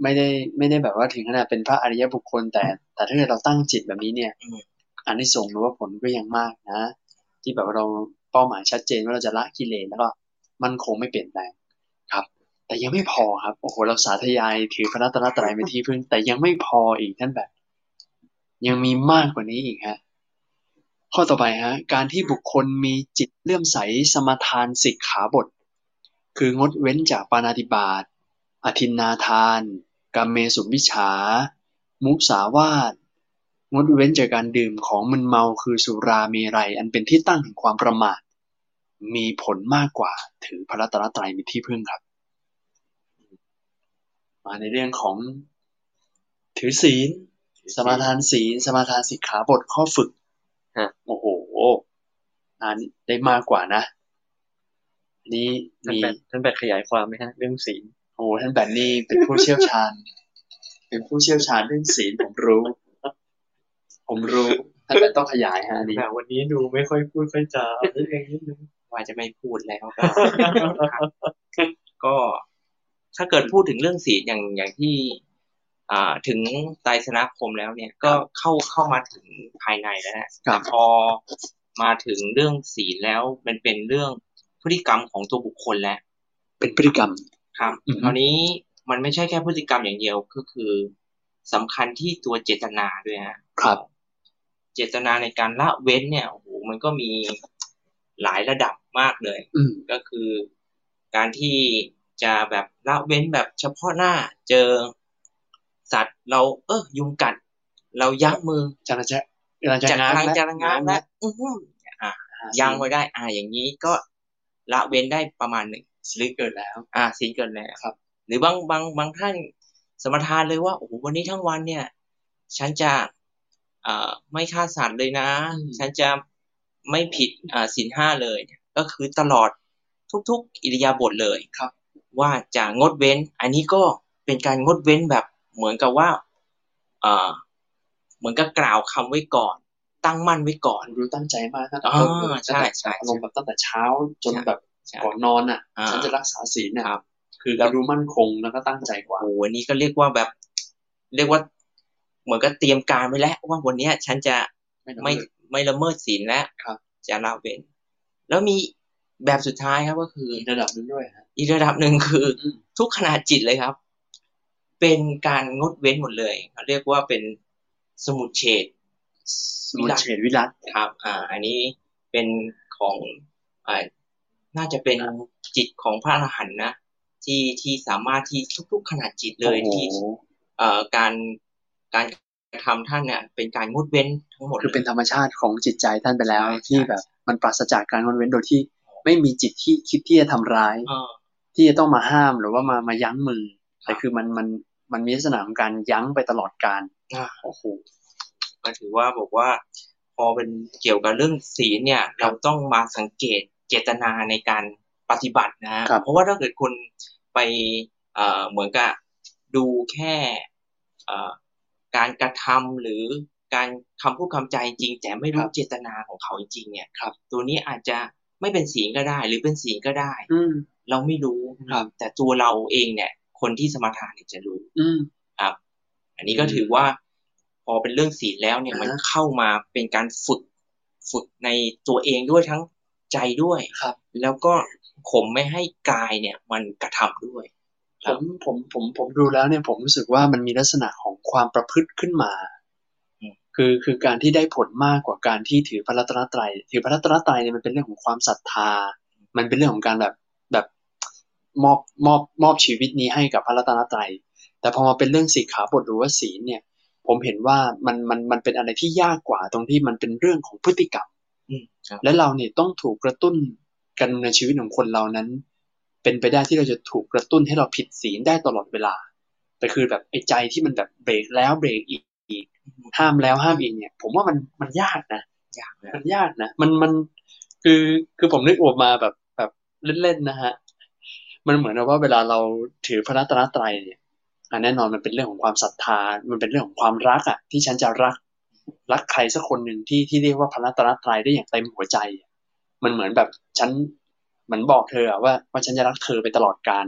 ไม่ได้ไม่ได้แบบว่าถึงขนาดเป็นพระอริยบุคคล แต่ แต่ถ้าเกิดเราตั้งจิตแบบนี้เนี่ยอืมอันนี้ส่งส์หรือว่าผลก็ยังมากนะ ที่แบบว่าเราเป้าหมายชัดเจนว่าเราจะละกิเลสแล้วก็มันคงไม่เปลี่ยนแปลงครับ แต่ยังไม่พอครับโอ้โหเราสาธยายถือพระรัตนตรัยเป็นที่พึ่งแต่ยังไม่พออีกท่านแบบ ยังมีมากกว่านี้อีกฮะข้อต่อไปฮะการที่บุคคลมีจิตเลื่อมใสสมทานสิกขาบท คืองดเว้นจากปานาติบาตอธินนาทานกามเมสุมิจฉามุสาวาทงดเว้นจากการดื่มของมึนเมาคือสุราเมรัย อันเป็นที่ตั้งแห่งความประมาท มีผลมากกว่าถือพระรัตนตรัยเป็นที่พึ่งครับ มาในเรื่องของถือศีล สมาทานศีลสมาทานสิกขาบทข้อฝึกฮะโอ้โหอันได้มากกว่านะอันนี้ท่านมีแบทท่านแบทขยายความไหมฮะเรื่องศีลโอ้โหท่านแบนนี่เป็นผู้เชี่ยวชาญ เป็นผู้เชี่ยวชาญเรื่องศีลผมรู้ ผมรู้ท่านแบนต้องขยายฮะอันนี้แต่วันนี้ดูไม่ค่อยพูดค่อยจาเรื่องนิดนึงว่าจะไม่พูดแล้วก็ครับก็ถ้าเกิดพูดถึงเรื่องศีลอย่างอย่างที่อ่า ถึงไตรสนาคมแล้วเนี่ยก็เข้าเข้ามาถึงภายในแล้วนะครับพอมาถึงเรื่องศีลแล้วมันเป็นเรื่องพฤติกรรมของตัวบุคคลแล้ว เป็นพฤติกรรมครับอือฮึคราวนี้มันไม่ใช่แค่พฤติกรรมอย่างเดียวก็คือสำคัญที่ตัวเจตนาด้วยฮะครับ เจตนาในการละเว้นเนี่ยโอ้โหมันก็มีหลายระดับมากเลยอืมก็คือ การที่จะแบบละเว้นแบบเฉพาะหน้าเจอ สัตว์เราเออยุงกัด เรายั้งมือจะจะจะจะจัดง้างทางแล้วจะระงับแล้แล้ววอื้อหืออะยั้งไว้ได้ อ่า อย่างนี้ก็ละเว้นได้ประมาณหนึ่งสิริเกิดแล้ว อ่าศีลเกินแล้วครับ หรือบางบางบางท่านสมทานเลยว่าโอ้โหวันนี้ทั้งวันเนี่ย ฉันจะเอ่อไม่ฆ่าสัตว์เลยนะ ฉันจะไม่ผิดอ่าศีลห้าเลย ก็คือตลอดทุก ๆ อิริยาบถเลยครับ ว่าจะงดเว้น อันนี้ก็เป็นการงดเว้นแบบ เหมือนกับว่าเอ่อเหมือนกับกล่าวคำไว้ก่อน ตั้งมั่นไว้ก่อนรู้ตั้งใจมากนะอ่าต้นเลยใช่ใช่อารมณ์แบบตั้งแต่เช้าจนใช่แบบใช่ก่อนนอนอะอ่าฉันจะรักษาศีลนะครับ คือเรารู้มั่นคงแล้วก็ตั้งใจกว่าโอ้โหอันนี้ก็เรียกว่าแบบ เรียกว่า เหมือนกับเตรียมการไว้แล้วว่าวันเนี้ย ฉันจะไม่ไม่ละเมิดศีลแล้วครับจะละเว้นแล้วมีแบบสุดท้ายครับก็คือระดับหนึงด้วยฮะอีกระดับหนึ่งคืออมทุกขนาดจิตเลยครับ เป็นการงดเว้นหมดเลยเขาเรียกว่าเป็นสมุดเฉดสมุทเฉดวิรัตครับ อ่า อันนี้เป็นของอ่าน่าจะเป็นจิตของพระอรหันต์นะที่ที่สามารถที่ทุก ๆ ขนาดจิตเลยโอ้โหที่เอ่อการการกระทำท่านเนี่ยเป็นการงดเว้นทั้งหมดคือเป็นลยธรรมชาติของจิตใจท่านไปแล้วใช่ที่ใช่แบบมันปราศจากการงดเว้นโดยที่ไม่มีจิตที่คิดที่จะทำร้ายเออที่จะต้องมาห้ามหรือว่ามามายั้งมือครับแต่คือมันมัน มันมีลักษณะของการยั้งไปตลอดการอ่าโอ้โหก็ถือว่าบอกว่า พอเป็นเกี่ยวกับเรื่องศีลเนี่ย เราต้องมาสังเกตเจตนาในการปฏิบัตินะฮะครับเพราะว่าถ้าเกิดคนไปเอ่อเหมือนกับดูแค่เอ่อการกระทำหรือการคำพูดคำใจจริง แต่ไม่รู้เจตนาของเขาจริงๆเนี่ยครับ ตัวนี้อาจจะไม่เป็นศีลก็ได้ หรือเป็นศีลก็ได้อืมเราไม่รู้ครับ แต่ตัวเราเองเนี่ย คนที่สมาทานเนี่ยจะรู้อืมครับ อันนี้ก็ถือว่าพอเป็นเรื่องศีลแล้วเนี่ยอ่าฮะมันเข้ามาเป็นการฝึกฝึกในตัวเองด้วยทั้งใจด้วยครับ แล้วก็ข่มไม่ให้กายเนี่ย มันกระทำด้วยคผรับมผมผมผมดูแล้วเนี่ยผมรู้สึกว่ามันมีลักษณะของความประพฤติขึ้นมาอืมคือคือการที่ได้ผลมากกว่าการที่ถือพระรัตนตรัยถือพระรัตนตรัยเนี่ยมันเป็นเรื่องของความศรัทธา มันเป็นเรื่องของการแบบแบบ มอบมอบมอบชีวิตนี้ให้กับพระรัตนตรัย แต่พอมาเป็นเรื่องสิกขาบทหรือว่าศีลเนี่ย ผมเห็นว่ามันมันมันเป็นอะไรที่ยากกว่าตรงที่มันเป็นเรื่องของพฤติกรรมอืมครับและเราเนี่ยต้องถูกกระตุ้นกันในชีวิตของคนเรานั้น เป็นไปได้ที่เราจะถูกกระตุ้นให้เราผิดศีลได้ตลอดเวลา แต่คือแบบไอ้ใจที่มันแบบเบรกแล้วเบรกอีกอีกห้ามแล้วห้ามอีกเนี่ย ผมว่ามันมันยากนะยากนะมันยากนะ มันมันคือคือผมนึกออกมาแบบแบบเล่นๆนะฮะ มันเหมือนกับว่าเวลาเราถือพระรัตนตรัยเนี่ยอะแน่นอนมันเป็นเรื่องของความศรัทธา มันเป็นเรื่องของความรักอะ ที่ฉันจะรักรักใครสักคนหนึ่งที่ที่เรียกว่าพระรัตนตรัยได้อย่างเต็มหัวใจ มันเหมือนแบบฉันเหมือนบอกเธออะว่าว่าฉันจะรักเธอไปตลอดกาล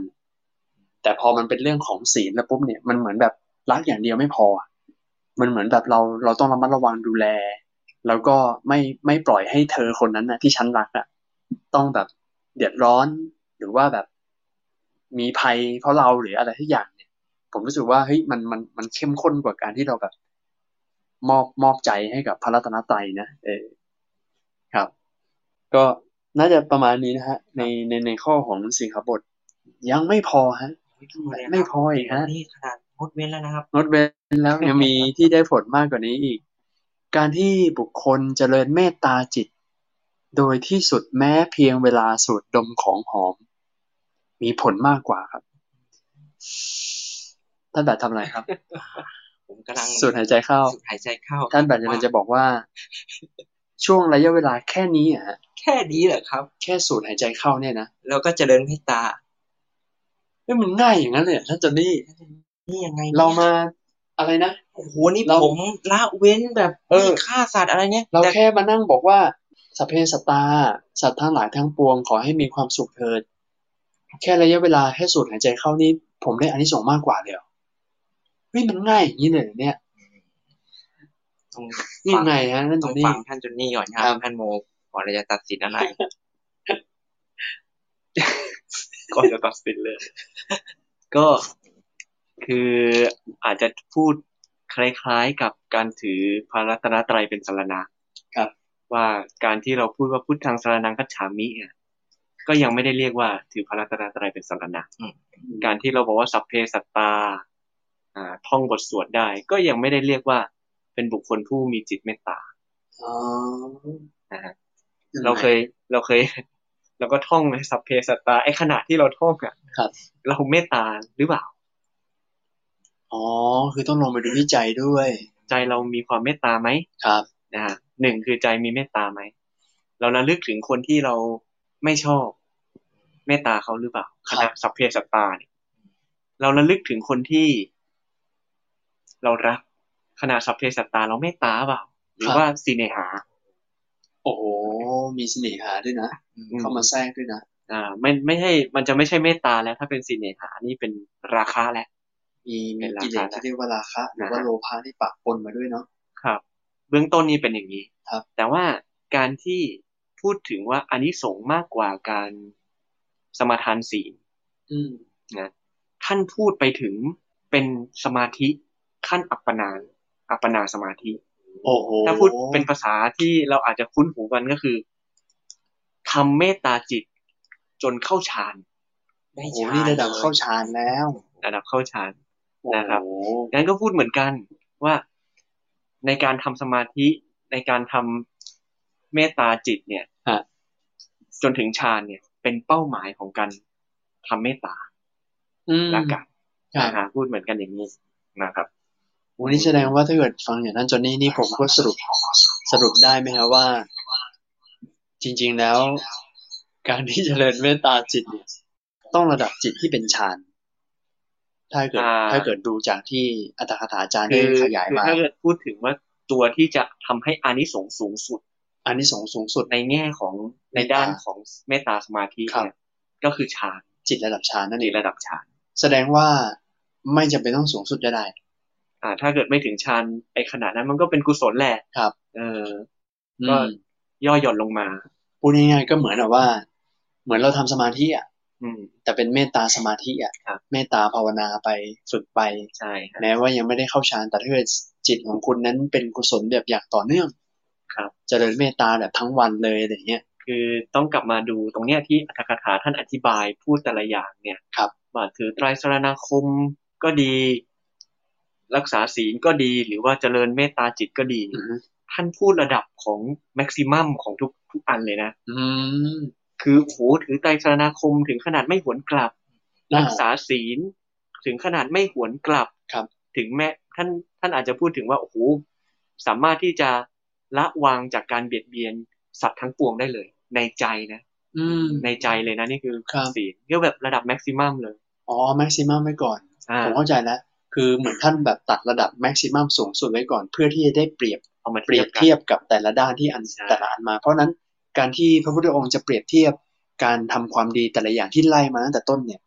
แต่พอมันเป็นเรื่องของศีลแล้วปุ๊บเนี่ยมันเหมือนแบบรักอย่างเดียวไม่พอ มันเหมือนแบบเราเราต้องระมัดระวังดูแล แล้วก็ไม่ไม่ปล่อยให้เธอคนนั้นนะที่ฉันรักอะต้องแบบเดือดร้อนหรือว่าแบบ มีภัยเพราะเราหรืออะไรทุกอย่างเนี่ย ผมรู้สึกว่าเฮ้ยมันมันมันเข้มข้นกว่าการที่เราแบบ มอบมอบใจให้กับพระรัตนตรัยนะเออครับ ก็น่าจะประมาณนี้นะฮะ ในในในข้อของสิกขาบท ยังไม่พอฮะไม่พออีกฮะนี่ขนาดงดเว้นแล้วนะครับงดเว้นแล้วยังมีที่ได้ผลมากกว่านี้อีก การที่บุคคลเจริญเมตตาจิต โดยที่สุดแม้เพียงเวลาสูดดมของหอม มีผลมากกว่าครับ ท่านแบบทำอะไรครับ ผมกำลังสูดหายใจเข้าสูดหายใจเข้า ท่านแบบจะจะบอกว่า ช่วงระยะเวลาแค่นี้อะแค่นี้เหรอครับ แค่สูดหายใจเข้าเนี่ยนะแล้วก็เจริญเมตตาเฮ้ยมันง่ายอย่างนั้นเลยเหรอท่านจอนนี่นี่ยังไงนี่ยเรามาอะไรนะโอ้โหนี่เราผมละเว้นแบบเออไม่ฆ่าสัตว์อะไรเนี้ยเราแต่แค่มานั่งบอกว่าสัพเพสตตาสัตว์ทั้งหลายทั้งปวงขอให้มีความสุขเถิด แค่ระยะเวลาแค่สูดหายใจเข้านี่ผมได้อานิสงส์มากกว่าเลยเหรอเฮ้ยมันง่ายอย่างนี้เลยเหรอเนี่ยต้องนี่ฟังไงฮะนั่นตต้รองงนี้ฟังท่านจุนนี่ก่อนคครัรับบท่านโมก่อนเราจะตัดสินอะไรก่อนจะตัดสินเลย ก็คืออาจจะพูดคล้ายๆกับการถือพระรัตนตรัยเป็นสารณะครับ ว่าการที่เราพูดว่าพุทธังสารนังคัจฉามิเนี่ย ก็ยังไม่ได้เรียกว่าถือพระรัตนตรัยเป็นสารณะอืมการที่เราบอกว่าสัพเพสัตตาอ่าท่องบทสวดได้ ก็ยังไม่ได้เรียกว่าเป็นบุคคลผู้มีจิตเมตตาอ๋อนะฮะเราเคยเราเคยเราก็ท่องในสัพเพสัตตาไอ้ขณะที่เราท่องอะครับเราเมตตาหรือเปล่า อ๋อ คือต้องลงไปดูที่ใจด้วย ใจเรามีความเมตตาไหมครับนะฮะหนึ่งคือใจมีเมตตาไหมเราระลึกถึงคนที่เรา ไม่ชอบเมตตาเขาหรือเปล่าคขรับณะสัพเพสัตตาเนี่ยเราระลึกถึงคนที่ เรารักขณะสัพเพสัตตาเราเมตตาเปล่า หรือว่าสีเนหา โอ้โหมีเสน่หาด้วยนะเข้ามาแทรกด้วยนะอ่า ไม่ไม่ใช่มันจะไม่ใช่เมตตาแล้ว ถ้าเป็นสีเนหานี่เป็นราคาแล้วมีมีเป็นราคากิเลสที่เรียกว่าราคะหรือว่านะฮะโลภะที่ปะปนมาด้วยเนาะครับ เบื้องต้นนี่เป็นอย่างนี้ครับ แต่ว่าการที่ พูดถึงว่าอานิสงส์มากกว่าการสมาทานศีลอืมนะท่านพูดไปถึงเป็นสมาธิขั้นอัปปนาอัปปนาสมาธิ โอ้โหถ้าพูดเป็นภาษาที่เราอาจจะคุ้นหูกันก็คือทำเมตตาจิตจนเข้าฌานได้โอ้โหฌานนี่ระดับลยเข้าฌานแล้ว ระดับเข้าฌานนะครับโอ้โหงั้นก็พูดเหมือนกันว่าในการทำสมาธิในการทำเมตตาจิตเนี่ยฮะ จนถึงฌานเนี่ย เป็นเป้าหมายของการทำเมตตาอืมละกันครับนะฮะพูดเหมือนกันอย่างนี้นะครับวันนี้แสดงว่าถ้าเกิดฟังอย่างนั้นจนนี่นี่ผมก็สรุปสรุปได้ไหมครับว่า จริง ๆแล้ว การที่เจริญเมตตาจิตเนี่ยต้องระดับจิตที่เป็นฌานถ้าเกิดอ่าถ้าเกิดดูจากที่อัตถคถาจารย์คืได้อขยายคือมาถ้าเกิดพูดถึงว่าตัวที่จะทำให้อานิสงส์สูงสุด อันนี้สงส์สูงสุดในแง่ของในด้านของเมตตาสมาธิครับเนี่ยก็คือฌานจิตระดับฌานนั่นในเองระดับฌานแสดงว่าไม่จำเป็นต้องสูงสุดก็ได้ อ่า ถ้าเกิดไม่ถึงฌานไอ้ขนาดนั้นมันก็เป็นกุศลแหละครับ เอออืก็มย่อหย่อนลงมาพูดง่ายๆก็เหมือนแบบว่า เหมือนเราทำสมาธิอะอืมแต่เป็นเมตตาสมาธิอะครับเมตตาภาวนาไปฝึกไปใช่ฮะแม้ว่ายังไม่ได้เข้าฌานแต่ถ้าเกิดจิตของคุณนั้นเป็นกุศลแบบอย่างต่อเนื่อง ครับเจริญเมตตาแบบทั้งวันเลยอะไรเงี้ยคือต้องกลับมาดูตรงเนี้ยที่อัตถกถาท่านอธิบายพูดแต่ละอย่างเนี่ยครับว่าถือไตรสรณคมก็ดี รักษาศีลก็ดีหรือว่าเจริญเมตตาจิตก็ดีอืมท่านพูดระดับของแม็กซิมัมของทุกทุกอันเลยนะ อืมคือโอ้โหถือไตรสรณคมถึงขนาดไม่หวนกลับอ่ารักษาศีลถึงขนาดไม่หวนกลับครับ ถึงแม้ท่านท่านอาจจะพูดถึงว่าโอ้โหสามารถที่จะ ละวางจากการเบียดเบียนสัตว์ทั้งปวงได้เลย ในใจนะอืมในใจเลยนะนี่คือครับศีลก็แบบระดับแม็กซิมัมเลย อ๋อแม็กซิมัมไว้ก่อนอ่าผมเข้าใจแล้วคือเหมือนท่านแบบตัดระดับแม็กซิมัมสูงสุดไว้ก่อน เพื่อที่จะได้เปรียบเอามาเปรียบกันเทียบกับแต่ละด้านที่อันใช่แต่ละอันมา เพราะฉะนั้นการที่พระพุทธองค์จะเปรียบเทียบการทำความดีแต่ละอย่างที่ไล่มาตั้งแต่ต้นเนี่ย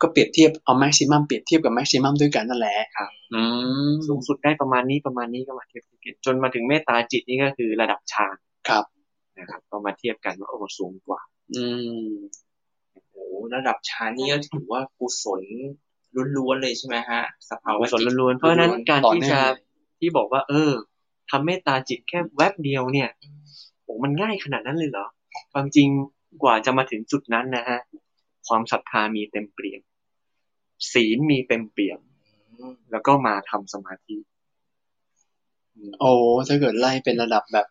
ก็เปรียบเทียบเอาแม็กซิมัมเปรียบเทียบกับแม็กซิมัมด้วยกันนั่นแหละครับอืมสูงสุดได้ประมาณนี้ประมาณนี้ก็มาเทียบกันจนมาถึงเมตตาจิตนี่ก็คือระดับฌานครับนะครับก็มาเทียบกันว่าโอ้โหสูงกว่า อืมโอ้โหระดับฌานนี่ก็ถือว่ากุศลล้วนๆเลยใช่ไหมฮะสภาวะส่วนจิตล้วนๆเพราะฉะนั้นการต่อที่เนื่องจะเลยที่บอกว่า เออทำเมตตาจิตแค่แวบเดียวเนี่ยโอ้มันง่ายขนาดนั้นเลยเหรอความจริงกว่าจะมาถึงจุดนั้นนะฮะ ความศรัทธามีเต็มเปี่ยม ศีลมีเต็มเปี่ยมอืมแล้วก็มาทำสมาธิ โอ้ถ้าเกิดไล่เป็นระดับแบบ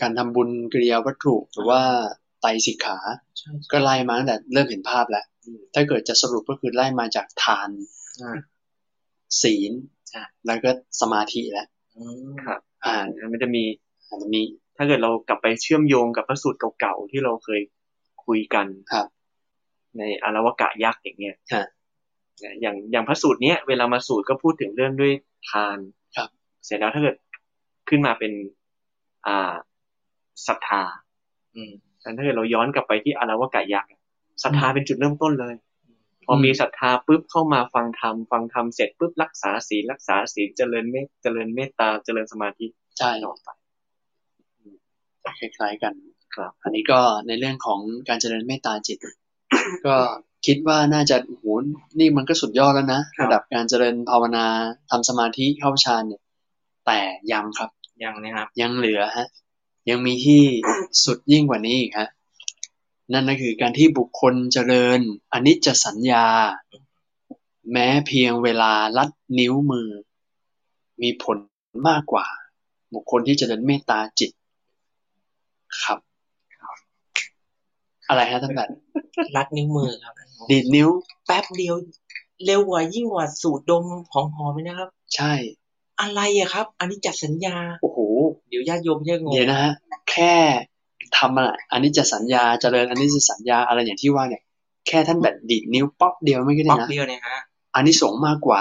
การทำบุญกริยาวัตถุหรือว่าไตรสิกขาใช่ก็ไล่มาตั้งแต่เริ่มเห็นภาพแล้ว ถ้าเกิดจะสรุปก็คือไล่มาจากทานอ่าศีลใช่แล้วก็สมาธิแล้วอืมครับอ่ามันจะมีอันนี้ถ้าเกิดเรากลับไปเชื่อมโยงกับพระสูตรเก่าๆที่เราเคยคุยกันครับ ในอารวกะยักษ์อย่างเงี้ยฮะนะอย่างอย่างพระสูตรเนี้ยเวลามาสูตรก็พูดถึงเรื่องด้วยทานครับ เสร็จแล้วถ้าเกิดขึ้นมาเป็นอ่าศรัทธา อืมแต่ถ้าเกิดเราย้อนกลับไปที่อารวกะยักษ์ศรัทธาเป็นจุดเริ่มต้นเลย พออืมมีศรัทธาปุ๊บเข้ามาฟังธรรมฟังธรรมเสร็จปุ๊บรักษาศีลรักษาศีลเจริญเมตเจริญเมตตาเจริญสมาธิใช่ต่อไปคล้ายๆกันครับ อันนี้ก็ในเรื่องของการเจริญเมตตาจิต ก็คิดว่าน่าจะโอ้โหนี่มันก็สุดยอดแล้วนะครับระดับการเจริญภาวนาทำสมาธิเข้าฌานเนี่ย แต่ยังครับยังนะครับ ยังเหลือฮะ ยังมีที่สุดยิ่งกว่านี้อีกฮะนั่นก็คือการที่บุคคลเจริญอนิจจสัญญา แม้เพียงเวลาลัดนิ้วมือ มีผลมากกว่า บุคคลที่เจริญเมตตาจิต ครับ อะไรฮะท่านแบบรัดนิ้วมือครับ ดีดนิ้ว แป๊บเดียว เร็วกว่ายิ่งกว่าสูตรดมของหอมไหมนะครับ ใช่ อะไรอะครับ อันนี้จัดสัญญา โอ้โห เดี๋ยวญาติโยมจะงง เดี๋ยวนะฮะ แค่ทำอะอันนี้จะสัญญาเจริญ อันนี้จะสัญญาอะไรอย่างที่ว่าเนี่ย แค่ท่านแบบดีดนิ้วป๊อกเดียวไม่ก็ได้ป๊อกนะเดียวเนี่ยฮะ อันนี้สงส์มากกว่า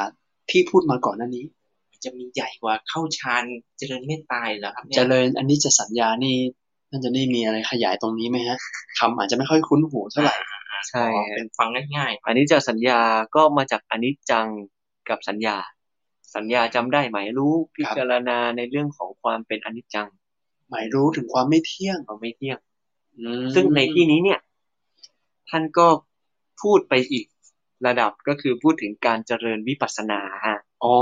ที่พูดมาก่อนหน้านี้มันจะมีใหญ่กว่าเข้าฌานเจริญเมตตาเหรอครับเนี่เจยริญอันนี้จะสัญญานี่ ท่านจะนี่มีอะไรขยายตรงนี้ไหมฮะคำอาจจะไม่ค่อยคุ้นหูเท่าไหร่ใช่อ๋อเป็นฟังง่ายอันนี้จะสัญญาก็มาจากอนิจจังกับสัญญา สัญญาจำได้ไหมรู้พิจารณาในเรื่องของความเป็นอนิจจัง หมายรู้ถึงความไม่เที่ยงความไม่เที่ยงอืมซึ่งในที่นี้เนี่ย ท่านก็พูดไปอีกระดับก็คือพูดถึงการเจริญวิปัสสนาฮะอ๋อ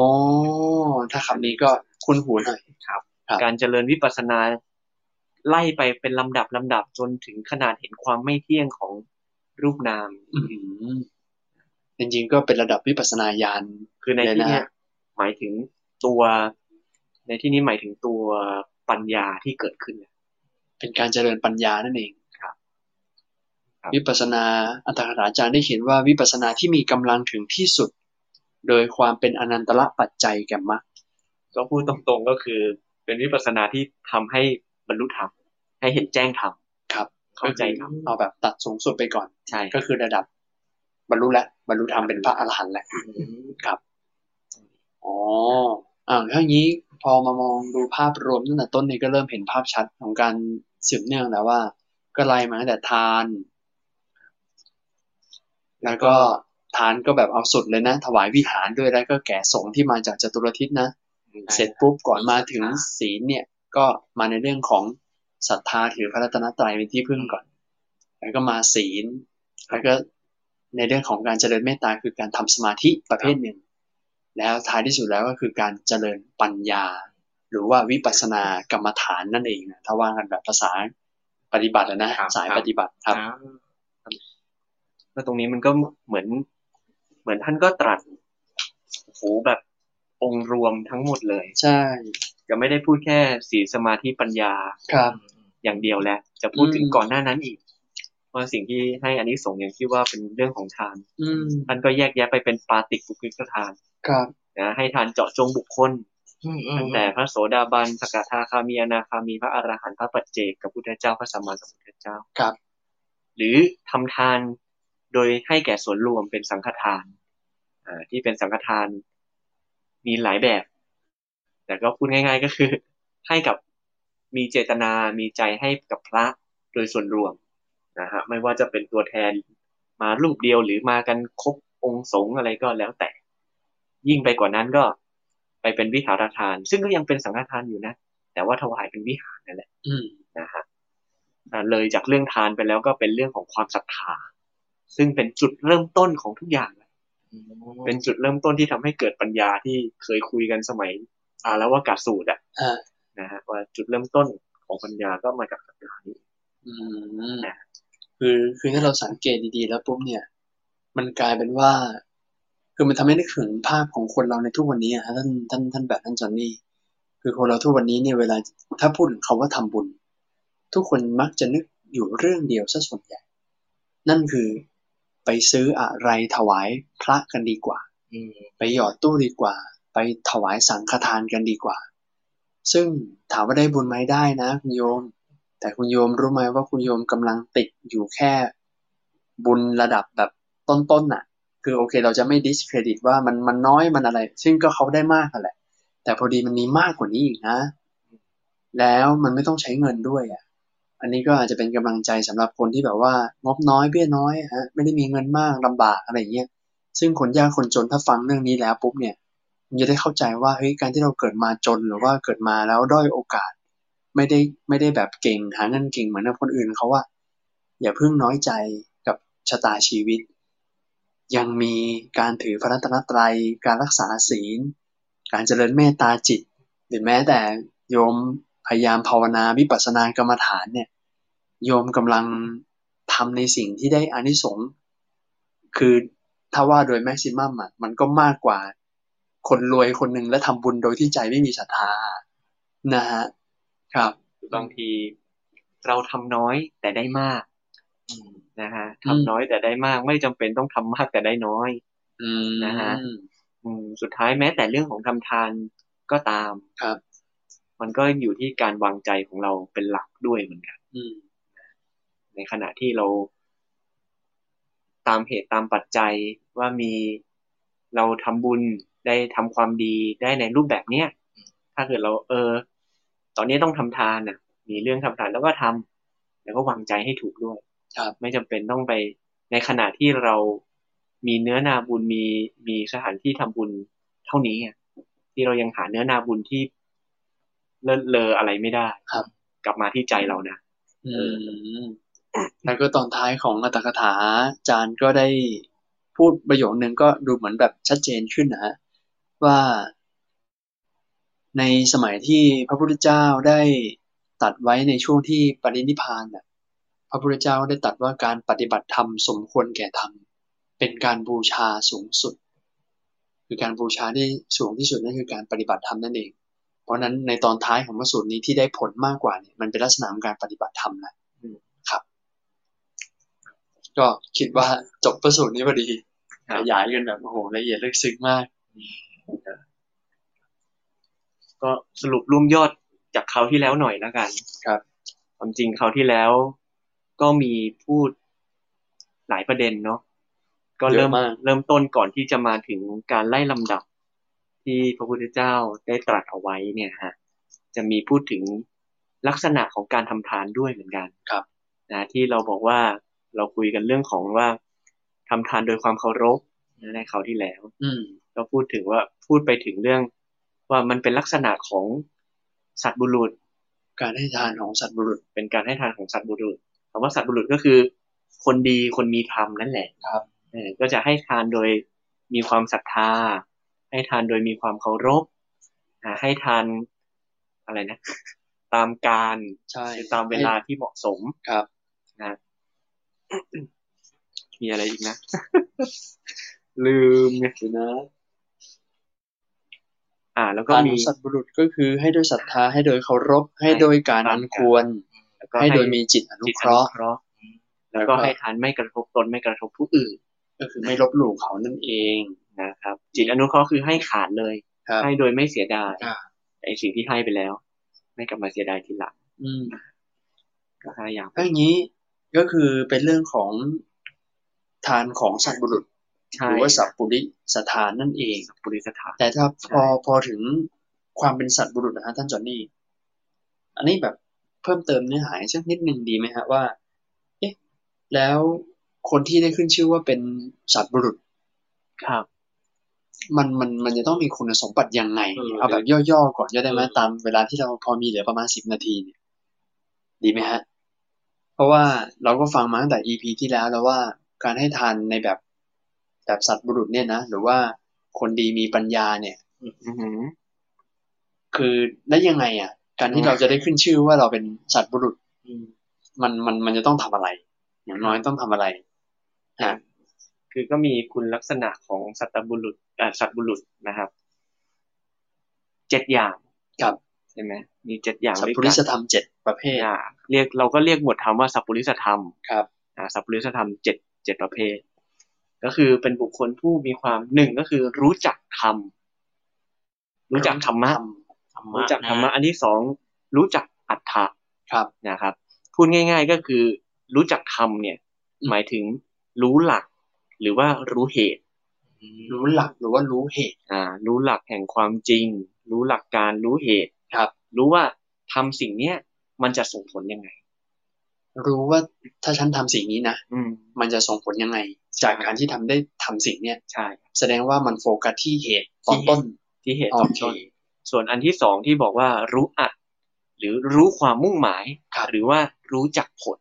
ถ้าคำนี้ก็คุ้นหูหน่อยครับ การเจริญวิปัสสนา ไล่ไปเป็นลำดับลำดับจนถึงขนาดเห็นความไม่เที่ยงของรูปนามอืมจริงๆก็เป็นระดับวิปัสสนาญาณคือในที่เลยนะเนี้ยหมายถึงตัว ในที่นี้หมายถึงตัวปัญญาที่เกิดขึ้น เป็นการเจริญปัญญานั่นเองครับครับวิปัสสนาอัตถกถาจารย์ได้เขียนว่าวิปัสสนาที่มีกำลังถึงที่สุด โดยความเป็นอนันตละปัจจัยแก่มรรคก็พูดตรงๆก็คือ เป็นวิปัสสนาที่ทำให้ บรรลุธรรมให้เห็นแจ้งธรรมครับเข้าใจธรรมเอาแบบตัดสูงสุดไปก่อนใช่ก็คือระดับบรรลุแล้วบรรลุธรรมเป็นพระอรหันต์แล้วๆอืมอ๋ออ่าถ้าอย่างนี้พอมามองดูภาพรวมตั้งแต่ต้นนี้ก็เริ่มเห็นภาพชัดของการสืบเนื่องแล้วว่า ก็ไล่มาตั้งแต่ทาน แล้วก็ทานก็แบบเอาสุดเลยนะ ถวายวิหารด้วยแล้วก็แก่สงฆ์ที่มาจากจตุรทิศนะ เสร็จปุ๊บก่อนมาถึงศีลเนี่ย ก็มาในเรื่องของศรัทธาถือพระรัตนตรัยเป็นที่พึ่งก่อน แล้วก็มาศีล แล้วก็ในเรื่องของการเจริญเมตตาคือการทำสมาธิประเภทหนึ่ง แล้วท้ายที่สุดแล้วก็คือการเจริญปัญญา หรือว่าวิปัสสนากรรมฐานนั่นเองนะถ้าว่ากันแบบภาษาปฏิบัติอะนะสายปฏิบัติครับอ่าแล้วตรงนี้มันก็เหมือน เหมือนท่านก็ตรัสโอ้โหแบบองค์รวมทั้งหมดเลย ใช่ จะไม่ได้พูดแค่ศีลสมาธิปัญญาครับ อย่างเดียวแล้วจะพูดถึงอืมก่อนหน้านั้นอีกว่าสิ่งที่ให้อานิสงส์อย่างที่ว่าเป็นเรื่องของทานอืมท่านก็แยกแยะไปเป็นปาติกบุคลิกทานครับนะให้ทานเจาะจงบุคคลอืมอืมตั้งแต่พระโสดาบันสกทาคามีอนาคามีพระอรหันต์พระปัจเจกกับพุทธเจ้าพระสัมมาสัมพุทธเจ้าครับ หรือทำทานโดยให้แก่ส่วนรวมเป็นสังฆทานอ่าที่เป็นสังฆทานมีหลายแบบ แต่ก็พูดง่าย ๆ ก็คือ ให้กับมีเจตนามีใจให้กับพระโดยส่วนรวมนะฮะไม่ว่าจะเป็นตัวแทนมารูปเดียวหรือมากันครบองค์สงฆ์อะไรก็แล้วแต่ ยิ่งไปกว่านั้นก็ไปเป็นวิหารทาน ซึ่งก็ยังเป็นสังฆทานอยู่นะ แต่ว่าถวายเป็นวิหารนั่นแหละอืมนะฮะอ่าเลยจากเรื่องทานไปแล้วก็เป็นเรื่องของความศรัทธา ซึ่งเป็นจุดเริ่มต้นของทุกอย่างแหละเป็นจุดเริ่มต้นที่ทำให้เกิดปัญญาที่เคยคุยกันสมัย อาแล้วว่ากาสูตรอะอ่านะฮะว่าจุดเริ่มต้นของปัญญาก็มาจากศรัทธานี่อืมคือคือถ้าเราสังเกตดีๆ แล้วปุ๊บเนี่ย มันกลายเป็นว่า คือมันทำให้นึกถึงภาพของคนเราในทุกวันนี้อะฮะท่านท่านท่านแบบท่านจอนนี่คือคนเราทุกวันนี้เนี่ยเวลาถ้าพูดถึงคาว่าทำบุญ ทุกคนมักจะนึกอยู่เรื่องเดียวซะส่วนใหญ่ นั่นคือไปซื้ออะไรถวายพระกันดีกว่าอืมไปหยอดตู้ดีกว่า ไปถวายสังฆทานกันดีกว่า ซึ่งถามว่าได้บุญไหมได้นะคุณโยม แต่คุณโยมรู้ไหมว่าคุณโยมกำลังติดอยู่แค่บุญระดับแบบต้นๆน่ะ คือโอเคเราจะไม่ดิสเครดิตว่ามันมันน้อยมันอะไร ซึ่งก็เขาได้มากนั่นแหละ แต่พอดีมันมีมากกว่านี้อีกนะ แล้วมันไม่ต้องใช้เงินด้วยอะ อันนี้ก็อาจจะเป็นกำลังใจสำหรับคนที่แบบว่างบน้อยเบี้ยน้อยฮะไม่ได้มีเงินมากลำบากอะไรเงี้ยซึ่งคนยากคนจนถ้าฟังเรื่องนี้แล้วปุ๊บเนี่ย มันจะได้เข้าใจว่าเฮ้ยการที่เราเกิดมาจนหรือว่าเกิดมาแล้วด้อยโอกาส ไม่ได้ไม่ได้แบบเก่งหาเงินเก่งเหมือนคนอื่นเขาว่า อย่าเพิ่งน้อยใจกับชะตาชีวิต ยังมีการถือพระรัตนตรัย การรักษาศีล การเจริญเมตตาจิต หรือแม้แต่โยมพยายามภาวนาวิปัสสนากรรมฐานเนี่ยโยมกำลังทำในสิ่งที่ได้อานิสงส์คือถ้าว่าโดยแม็กซิมัมอะมันก็มากกว่า คนรวยคนหนึ่งและทำบุญโดยที่ใจไม่มีศรัทธานะฮะครับ บางทีเราทำน้อยแต่ได้มากอืมนะฮะอืมทำน้อยแต่ได้มากไม่จำเป็นต้องทำมากแต่ได้น้อยอืมนะฮะอืมสุดท้ายแม้แต่เรื่องของทำทานก็ตามครับ มันก็อยู่ที่การวางใจของเราเป็นหลักด้วยเหมือนกันอืมในขณะที่เรา ตามเหตุตามปัจจัยว่ามีเราทำบุญ ได้ทำความดีได้ในรูปแบบเนี้ยถ้าเกิดเราเออ ตอนนี้ต้องทำทานน่ะ มีเรื่องทำทานแล้วก็ทำแล้วก็วางใจให้ถูกด้วยครับไม่จำเป็นต้องไปในขณะที่เรามีเนื้อนาบุญมีมีสถานที่ทำบุญเท่านี้อะที่เรายังหาเนื้อนาบุญที่เลิศเลออะไรไม่ได้ ครับ กลับมาที่ใจเรานะอืมแล้วก็ตอนท้ายของอัตถกถาอาจารย์ก็ได้พูดประโยคนึงก็ดูเหมือนแบบชัดเจนขึ้นนะฮะ ว่าในสมัยที่พระพุทธเจ้าได้ตัดไว้ในช่วงที่ปรินิพานน่ะพระพุทธเจ้าได้ตัดว่าการปฏิบัติธรรมสมควรแก่ธรรมเป็นการบูชาสูงสุด คือการบูชาที่สูงที่สุดนั่นคือการปฏิบัติธรรมนั่นเอง เพราะนั้นในตอนท้ายของพระสูตรนี้ที่ได้ผลมากกว่าเนี่ยมันเป็นลักษณะของการปฏิบัติธรรมนะครับ ก็คิดว่าจบพระสูตรนี้พอดีขยายกันแบบโอ้โหละเอียดลึกซึ้งมาก ก็สรุปรวมยอดจากคราวที่แล้วหน่อยแล้วกัน ครับ ความจริงคราวที่แล้ว ก็มีพูดหลายประเด็นเนาะก็เริ่มเยอะมากเริ่มต้นก่อนที่จะมาถึงการไล่ลำดับที่พระพุทธเจ้าได้ตรัสเอาไว้เนี่ยฮะ จะมีพูดถึงลักษณะของการทำทานด้วยเหมือนกัน ครับ นะที่เราบอกว่าเราคุยกันเรื่องของว่าทำทานโดยความเคารพนะในคราวที่แล้ว อืม ก็พูดถึงว่าพูดไปถึงเรื่องว่ามันเป็นลักษณะของสัตว์บุรุษ การให้ทานของสัตว์บุรุษ เป็นการให้ทานของสัตว์บุรุษคำว่าสัตว์บุรุษก็คือ คนดีคนมีธรรมนั่นแหละครับเออก็จะให้ทานโดยมีความศรัทธา ให้ทานโดยมีความเคารพอ่าให้ทานอะไรนะ ตามการใช่ตามเวลาที่เหมาะสมครับนะมีอะไรอีกนะ ลืมไงคือนะ อ่า แล้วก็ทานขมีองสัตว์บุรุษก็คือให้โดยศรัทธาให้โดยเคารพให้โดยการอันควรแล้วก็ให้โดยมีจิตอนุจิตเคราะห์อนุเคราะห์ แล้วก็ให้ทานไม่กระทบตนไม่กระทบผู้อื่น ก็คือไม่ลบหลู่เขานั่นเองนะครับ จิตอนุเคราะห์คือให้ขาดเลยครับให้โดยไม่เสียดายอ่าไอสิ่งที่ให้ไปแล้ว ไม่กลับมาเสียดายทีหลังอืมก็ห้าอย่างถ้าอย่างนี้ก็คือเป็นเรื่องของทานของสัตว์บุรุษใช่ หรือว่าสัพปุริสถานนั่นเองปุริสถานแต่ถ้าใช่พอพอถึงความเป็นสัตว์บุรุษนะฮะท่านจอนนี่ อันนี้แบบเพิ่มเติมเนื้อหาให้สักนิดนึงดีไหมฮะว่า เอ๊ะ แล้วคนที่ได้ขึ้นชื่อว่าเป็นสัตว์บุรุษ ครับ มันมันมันจะต้องมีคุณสมบัติยังไง เออเอาแบบย่อๆก่อนจะได้ไหมเออตามเวลาที่เราพอมีเหลือประมาณสิบนาทีเนี่ย ดีไหมฮะ เพราะว่าเราก็ฟังมาตั้งแต่ EP ที่แล้วแล้วว่าการให้ทานในแบบ แบบสัตว์บุรุษเนี่ยนะหรือว่าคนดีมีปัญญาเนี่ยอือหือคือแล้วยังไง อะ การที่เราจะได้ขึ้นชื่อว่าเราเป็นสัตว์บุรุษอืมมันมันมันจะต้องทำอะไร อย่างน้อยต้องทำอะไรฮะคือก็มีคุณลักษณะของสัตว์บุรุษอ่าสัตว์บุรุษนะครับเจ็ดอย่างครับใช่ไหมมีเจ็ดอย่างสัพด้วยพุกัรินสธรรมเจ็ดประเภทอ่าเรียกเราก็เรียกหมวดธรรมว่าสัพพุริสธรรมครับอ่าสัพพุริสธรรมเจ็ดเจ็ดประเภท ก็คือเป็นบุคคลผู้มีความหนึ่งก็คือรู้จักธรรมรู้จักธรรมะธรรมะรู้จักธรรมะนอันที่สองรู้จักอัตถะครับนะครับ พูดง่าย ๆก็คือ รู้จักธรรมเนี่ย หมายถึงรู้หลัก หรือว่ารู้เหตุ รู้หลักหรือว่ารู้เหตุ อ่า รู้หลักแห่งความจริง รู้หลักการรู้เหตุครับ รู้ว่าทำสิ่งเนี้ยมันจะส่งผลยังไง รู้ว่าถ้าฉันทำสิ่งนี้นะอืมมันจะส่งผลยังไง จากการที่ทำได้ทำสิ่งเนี้ยใช่ แสดงว่ามันโฟกัสที่เหตุตอนต้นที่เหตุโอตอนเคต้นส่วนอันที่สองที่บอกว่ารู้อัด หรือรู้ความมุ่งหมายครับหรือว่ารู้จักผล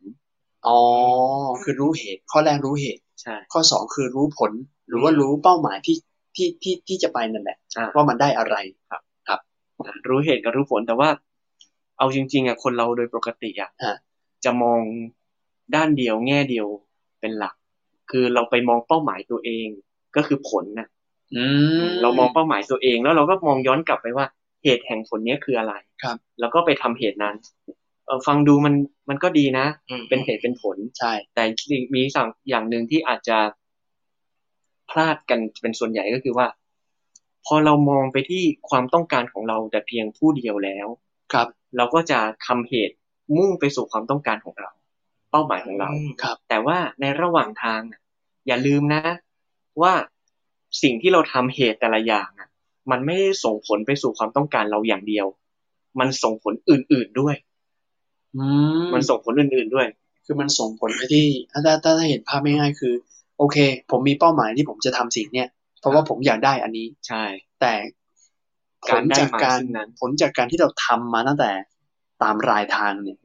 อ๋อคือรู้เหตุ ข้อแรกรู้เหตุใช่ข้อสองคือรู้ผล หรือว่ารู้เป้าหมายที่ที่ที่ที่จะไปนั่นแหละอ่าว่ามันได้อะไรรู้เหตุกับรู้ผลแต่ว่า เอาจริง ๆอะคนเราโดยปกติอะฮะ จะมองด้านเดียวแง่เดียวเป็นหลัก คือเราไปมองเป้าหมายตัวเองก็คือผลนะอืมเรามองเป้าหมายตัวเองแล้วเราก็มองย้อนกลับไปว่าเหตุแห่งผลเนี้ยคืออะไรครับ แล้วก็ไปทำเหตุนั้นเออฟังดูมันมันก็ดีนะอืมเป็นเหตุเป็นผลใช่ แต่สิ่งมีสั่งอย่างหนึ่งที่อาจจะพลาดกันเป็นส่วนใหญ่ก็คือว่า พอเรามองไปที่ความต้องการของเราแต่เพียงผู้เดียวแล้ว ครับ เราก็จะทำเหตุ มุ่งไปสู่ความต้องการของเรา เป้าหมายของเราอืมครับ แต่ว่าในระหว่างทางน่ะอย่าลืมนะ ว่าสิ่งที่เราทำเหตุแต่ละอย่างอะมันไม่ได้ส่งผลไปสู่ความต้องการเราอย่างเดียว มันส่งผลอื่นๆด้วยอืมมันส่งผลอื่นๆด้วย คือมันส่งผลไปที่ถ้าถ้าถ้าถ้าเห็นภาพง่ายๆคือ โอเค ผมมีเป้าหมายที่ผมจะทำสิ่งเนี้ยเพราะว่าผมอยากได้อันนี้ ใช่ แต่ผการลได้จากมาการซึ่งนั้นผลจากการที่เราทำมาตั้งแต่ ตามรายทางเนี่ย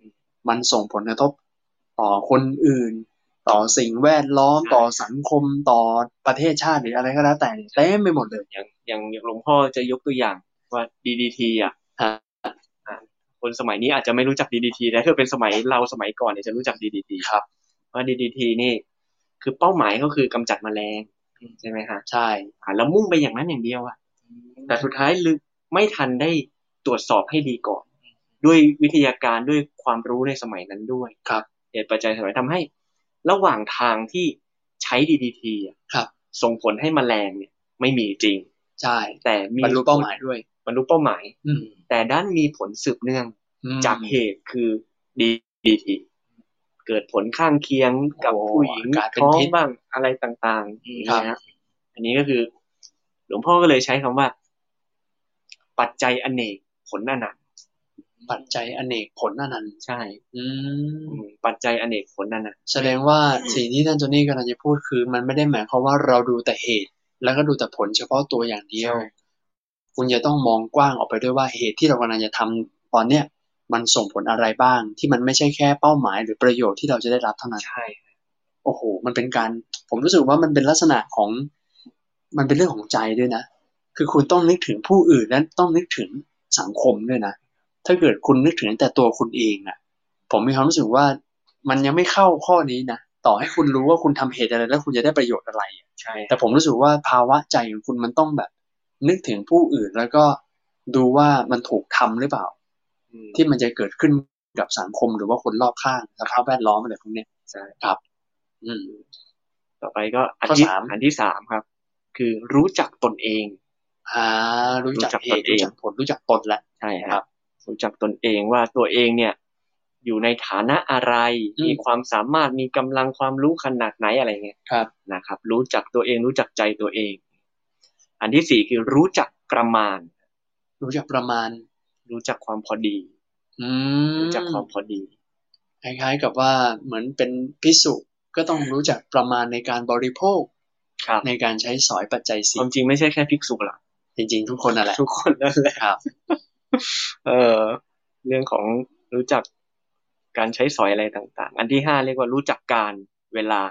มันส่งผลกระทบต่อคนอื่น ต่อสิ่งแวดล้อมต่อสังคมต่อประเทศชาติหรืออะไรก็แล้วแต่เนี่ยเต็มไปหมดเลยอย่างอย่างอย่างหลวงพ่อจะยกตัวอย่างว่า DDT อะฮะอ่าคนสมัยนี้อาจจะไม่รู้จัก DDT แต่ถ้าเป็นสมัยเราสมัยก่อนเนี่ยจะรู้จัก DDT ครับว่า DDT นี่ คือเป้าหมายก็คือกำจัดแมลงใช่ไหมฮะใช่อ่าแล้วมุ่งไปอย่างนั้นอย่างเดียวอะแต่สุดท้ายลึกไม่ทันได้ตรวจสอบให้ดีก่อน ด้วยวิทยาการด้วยความรู้ในสมัยนั้นด้วยครับเหตุปัจจัยสมัยทำให้ ระหว่างทางที่ใช้ DDT อะครับ ส่งผลให้แมลงเนี่ย ไม่มีจริง ใช่ แต่มีบรรลุเป้าหมายด้วยบรรลุเป้าหมาย อืมแต่ด้านมีผลสืบเนื่องอืมจากเหตุคือ DDT เกิดผลข้างเคียงกับโอ้ผู้หญิงอาการเป็นท้องพิษบ้างอะไรต่างๆอืมนะฮะอันนี้ก็คือ หลวงพ่อก็เลยใช้คำว่า ปัจจัยอเนกผลอนันต์ ปัจจัยอเนกผลอนันต์ใช่อืมอืมปัจจัยอเนกผลอนันต์แสดงว่าสิ่งที่ท่านโจนี่กำลังจะพูดคือ มันไม่ได้หมายความว่าเราดูแต่เหตุ แล้วก็ดูแต่ผลเฉพาะตัวอย่างเดียว คุณจะต้องมองกว้างออกไปด้วยว่าเหตุที่เรากำลังจะทำตอนเนี้ยมันส่งผลอะไรบ้าง ที่มันไม่ใช่แค่เป้าหมาย หรือประโยชน์ที่เราจะได้รับเท่านั้นใช่โอ้โห มันเป็นการ ผมรู้สึกว่ามันเป็นลักษณะของ มันเป็นเรื่องของใจด้วยนะ คือคุณต้องนึกถึงผู้อื่นและต้องนึกถึงสังคมด้วยนะ ถ้าเกิดคุณนึกถึงแต่ตัวคุณเองอะผมมีความรู้สึกว่ามันยังไม่เข้าข้อนี้นะต่อให้คุณรู้ว่าคุณทำเหตุอะไรแล้วคุณจะได้ประโยชน์อะไรอะใช่แต่ผมรู้สึกว่าภาวะใจของคุณมันต้องแบบ นึกถึงผู้อื่นแล้วก็ดูว่ามันถูกทำหรือเปล่าอืมที่มันจะเกิดขึ้นกับสังคมหรือว่าคนรอบข้างสภาพแวดล้อมอะไรพวกเนี้ยใช่อืมต่อไปก็อันข้อที่สามอันที่สามครับ คือรู้จักตนเองอ่ารู้จักรู้จักเหตนตุเองรู้จักผลรู้จักตนแล้วใช่คครัรับบ รู้จักตนเองว่าตัวเองเนี่ย อยู่ในฐานะอะไรอืมมีความสามารถมีกำลังความรู้ขนาดไหนอะไรเงี้ยครับนะครับ รู้จักตัวเองรู้จักใจตัวเอง อันที่สี่คือรู้จักประมาณ รู้จักประมาณ รู้จักความพอดีอืมรู้จักความพอดีคล้ายๆกับว่าเหมือนเป็นพิสุก็ต้องรู้จักประมาณในการบริโภคครับในการใช้สอยปัจจัยคสี่วามจริงไม่ใช่แค่ภิกษุหรอกจริงๆ ทุกคนนั่นแหละทุกคนนั่นแหละครับ เออเรื่องของรู้จักการใช้สอยอะไรต่างๆ อันที่ห้าเรียกว่ารู้จักการเวลา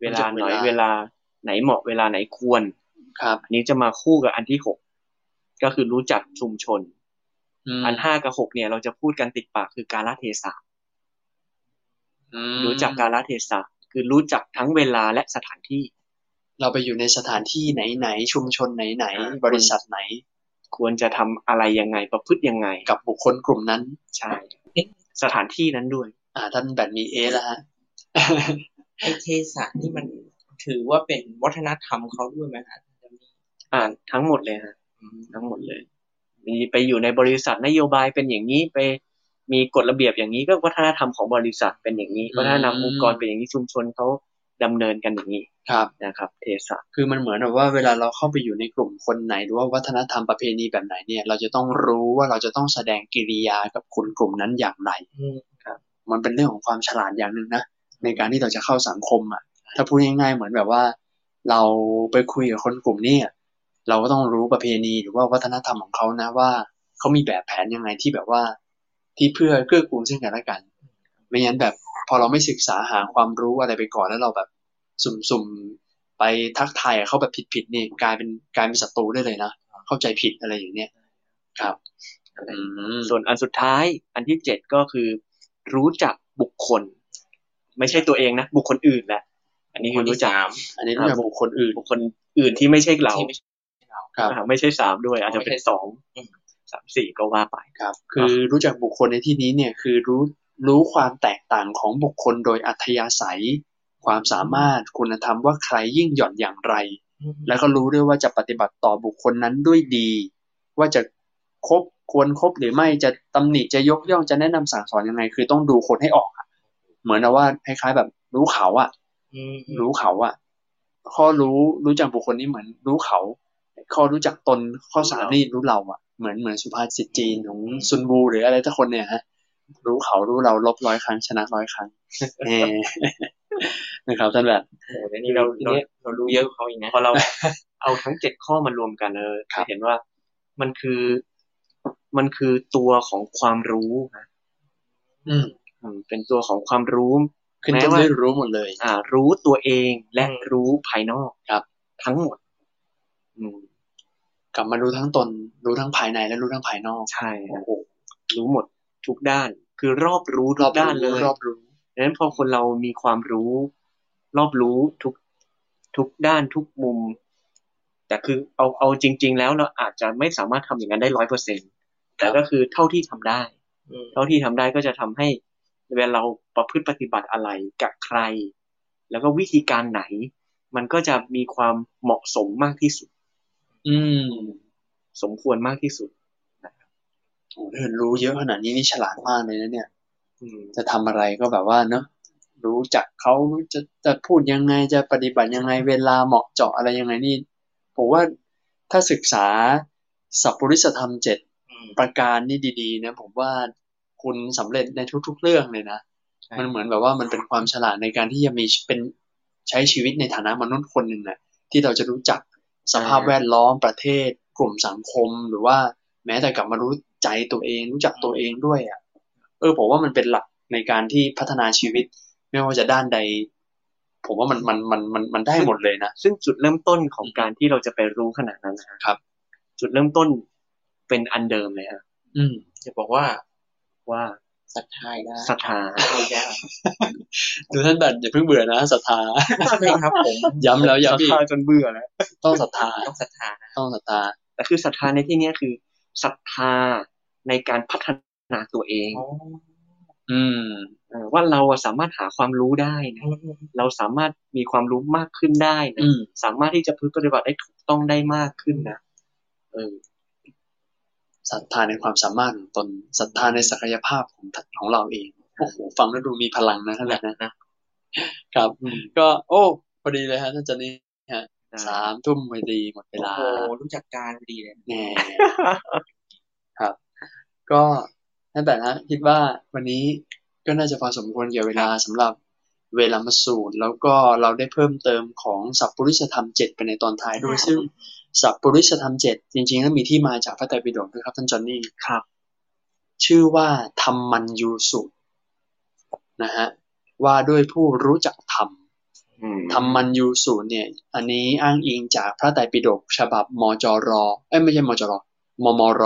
เวลาหน่อยรู้จักเวลาเวลาไหนเหมาะเวลาไหนควร ครับ อันนี้จะมาคู่กับอันที่หกก็คือรู้จักชุมชนมอันห้ากับหกเนี่ย เราจะพูดกันติดปากคือการละเทศะอืมรู้จักการละเทศะคือรู้จักทั้งเวลาและสถานที่ เราไปอยู่ในสถานที่ไหนๆชุมชนไหนอ่าๆบริษัทไหน ควรจะทำอะไรยังไงประพฤติยังไง กับบุคคลกลุ่มนั้นใช่สถานที่นั้นด้วย อ่า ท่านแบบมีเอแล้วฮะไอเทศะนี่มันถือว่าเป็นวัฒนธรรมเขาด้วยไหมฮะอ่านทั้งหมดเลยฮะอืมทั้งหมดเลย มีไปอยู่ในบริษัทนโยบายเป็นอย่างนี้ไปมีกฎระเบียบอย่างนี้ก็วัฒนธรรมของบริษัทเป็นอย่างนี้อืมวัฒนธรรมองค์กรเป็นอย่างนี้ชุมชนเขา ดำเนินกันอย่างนี้ครับนะครับ เทศะคือมันเหมือนแบบว่าเวลาเราเข้าไปอยู่ในกลุ่มคนไหน หรือว่าวัฒนธรรมประเพณีแบบไหนเนี่ย เราจะต้องรู้ว่าเราจะต้องแสดงกิริยากับคนกลุ่มนั้นอย่างไรอืมมันเป็นเรื่องของความฉลาดอย่างหนึ่งนะในการที่เราจะเข้าสังคมอะ ถ้าพูดง่ายๆเหมือนแบบว่า เราไปคุยกับคนกลุ่มนี้อะเราก็ต้องรู้ประเพณีหรือว่าวัฒนธรรมของเขานะว่าเขามีแบบแผนยังไงที่แบบว่า ที่เพื่อเกื้อกูลซึ่งกันและกัน ไม่งั้นแบบพอเราไม่ศึกษาหาความรู้อะไรไปก่อนแล้วเราแบบ สุ่มๆไปทักทายกับเขาแบบผิดๆนี่กลายเป็นกลายเป็นศัตรูได้เลยนะเข้าใจผิดอะไรอย่างเนี้ยครับอืมส่วนอันสุดท้ายอันที่เจ็ดก็คือ รู้จักบุคคล ไม่ใช่ตัวเองนะบุคคลอื่นแหละอันนี้คือรู้จักอันนี้รู้จักบุคคลอื่นบุคคลอื่นที่ไม่ใช่เราที่ไม่ใช่เราครับอ่าไม่ใช่สามด้วย อาจจะเป็นสองอืมสามสี่ก็ว่าไปครับ คือรู้จักบุคคลในที่นี้เนี่ย คือรู้ รู้ความแตกต่างของบุคคลโดยอัธยาศัย ความสามารถคุณธรรมว่าใครยิ่งหย่อนอย่างไร แล้วก็รู้ด้วยว่าจะปฏิบัติต่อบุคคลนั้นด้วยดี ว่าจะคบควรครบหรือไม่จะตำหนิจะยกย่องจะแนะนำสั่งสอนยังไง คือต้องดูคนให้ออกอะเหมือนกับว่าคล้ายๆแบบ รู้เขาอะอืมรู้เขาอะข้อรู้รู้จักบุคคลนี้เหมือนรู้เขา ข้อรู้จักตนข้อสามนี่รู้เราอะเหมือนเหมือนสุภาษิตจีนของซุนบูหรืออะไรทุกคนเนี่ยฮะ รู้เขารู้เราลบร้อยครั้ง ชนะร้อยครั้งเออนะครับท่านแบบโอ้โหเดี๋ยวนี้เราเราเรารู้เยอะกว่าเขาอีกนะพอเราเอาทั้งเจ็ดข้อมารวมกันเออครับจะเห็นว่ามันคือ มันคือตัวของความรู้นะอืมอืมเป็นตัวของความรู้ขึ้นแม้ต้นว่าด้วยรู้หมดเลย อ่า รู้ตัวเองและอืมรู้ภายนอกครับ ทั้งหมด อืมกลับมารู้ทั้งตน รู้ทั้งภายในและรู้ทั้งภายนอก ใช่โอ้ฮะโหรู้หมด ทุกด้าน คือรอบรู้รทุอบกด้านเลยรอบรู้ดังนั้นพอคนเรามีความรู้ รอบรู้ทุกทุกด้านทุกมุม แต่คือเอาเอาจริง ๆ แล้วเราอาจจะไม่สามารถทำอย่างนั้นได้ร้อยเปอร์เซ็นแต่ก็คือเท่าที่ทำได้อืมเท่าที่ทำได้ก็จะทำให้เวลาเราประพฤติปฏิบัติอะไรกับใคร แล้วก็วิธีการไหน มันก็จะมีความเหมาะสมมากที่สุด อืม สมควรมากที่สุด โอ้โหถ้ารู้เยอะขนาดนี้นี่ฉลาดมากเลยนะเนี่ยอืมจะทำอะไรก็แบบว่าเนอะรู้จักเขาจะจะพูดยังไงจะปฏิบัติยังไงเวลาเหมาะเจาะอะไรยังไงนี่ผมว่าถ้าศึกษาสัพปริสธรรมเจ็ดอืมประการนี่ดีๆนะผมว่าคุณสำเร็จในทุก ๆ เรื่องเลยนะใช่มันเหมือนแบบว่ามันเป็นความฉลาดในการที่จะมีเป็นใช้ชีวิตในฐานะมนุษย์คนหนึ่งนะที่เราจะรู้จักสภาพแวดล้อมประเทศ กลุ่มสังคมหรือว่าแม้แต่กลับมารู้ ใจตัวเอง รู้จักตัวเองด้วยอะ เออผมว่ามันเป็นหลักในการที่พัฒนาชีวิต ไม่ว่าจะด้านใด ผมว่ามันมันมันมันมันได้หมดเลยนะซึ่งจุดเริ่มต้นของการที่เราจะไปรู้ขนาดนั้นนะครับ จุดเริ่มต้นเป็นอันเดิมเลยฮะอืมจะบอกว่าว่าศรัทธาได้ศรัทธาไม่ได้ดูท่านแบบอย่าเพิ่งเบื่อนะศรัทธาใช่ครับผมย้ำแล้วศรัทย้ำอีกธาจนเบื่อแล้วต้องศรัทธาต้องศรัทธานะต้องศรัทธาแต่คือศรัทธาในที่เนี้ยคือ ศรัทธาในการพัฒนาตัวเองอ๋ออืมเออว่าเราอะสามารถหาความรู้ได้นะอืมอืมเราสามารถมีความรู้มากขึ้นได้นะอืมสามารถที่จะพึ่งปฏิบัติได้ถูกต้องได้มากขึ้นนะเออศรัทธาในความสามารถของตนศรัทธาในศักยภาพของของเราเองโอ้โหฟังแล้วดูมีพลังนะท่านแหละนะครับอืมก็ โอ้พอดีเลยฮะท่านจันนี่ฮะ สามทุ่มพอดีหมดเวลา โอ้โหรู้จักการดีเลยแน่ครับ ก็นั่นแต่นะคิดว่าวันนี้ก็น่าจะพอสมควรเกี่ยวเวลาสำหรับเวลามาสูตร แล้วก็เราได้เพิ่มเติมของสัพปริสธรรมเจ็ดไปในตอนท้ายด้วยซึ่งสัพปริสธรรมเจ็ดจริงๆแล้วมีที่มาจากพระไตรปิฎกด้วยครับท่านจอนนี่ครับ ชื่อว่าธรรมัญยูสุนะฮะว่าด้วยผู้รู้จักธรรมอืม ธรรมัญยูสูตรเนี่ย อันนี้อ้างอิงจากพระไตรปิฎกฉบับมจรเอ้ยไม่ใช่มจรมมร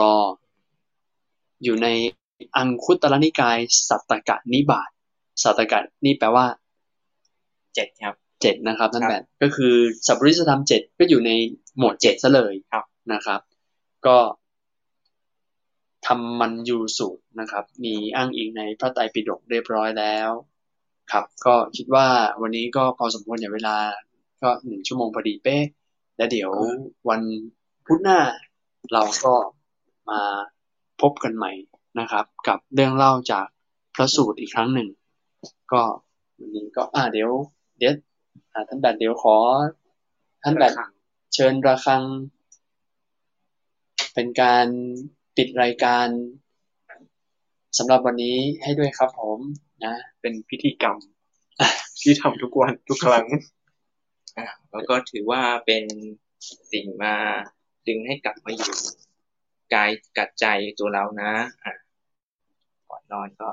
อยู่ในอังคุตรนิกาย สัตตกะนิบาตสัตตกะนี่แปลว่าเจ็ดครับเจ็ดนะครับท่านครับแบบก็คือสัพปริสธรรมเจ็ดก็อยู่ในหมวดเจ็ดซะเลยครับนะครับ ก็ธรรมันยูสูตรนะครับ มีอ้างอิงในพระไตรปิฎกเรียบร้อยแล้ว ครับ ก็คิดว่าวันนี้ก็พอสมควรอย่างเวลา ก็หนึ่งชั่วโมงพอดีเป๊ะและเดี๋ยววันพุธหน้าเราก็มาพบกันใหม่นะครับ กับเรื่องเล่าจากพระสูตรอีกครั้งหนึ่ง ก็วันนี้ก็อ่าเดี๋ยว เดี๋ยวอ่าท่านแบดเดี๋ยวขอ ท่านแบดเชิญระฆัง เป็นการปิดรายการสำหรับวันนี้ให้ด้วยครับผม นะ เป็นพิธีกรรมที่ทำทุกวันทุกครั้งแล้วก็ถือว่าเป็นสิ่งมาดึงให้กลับมาอยู่กายกัดใจตัวเรานะอะก่อนนอนก็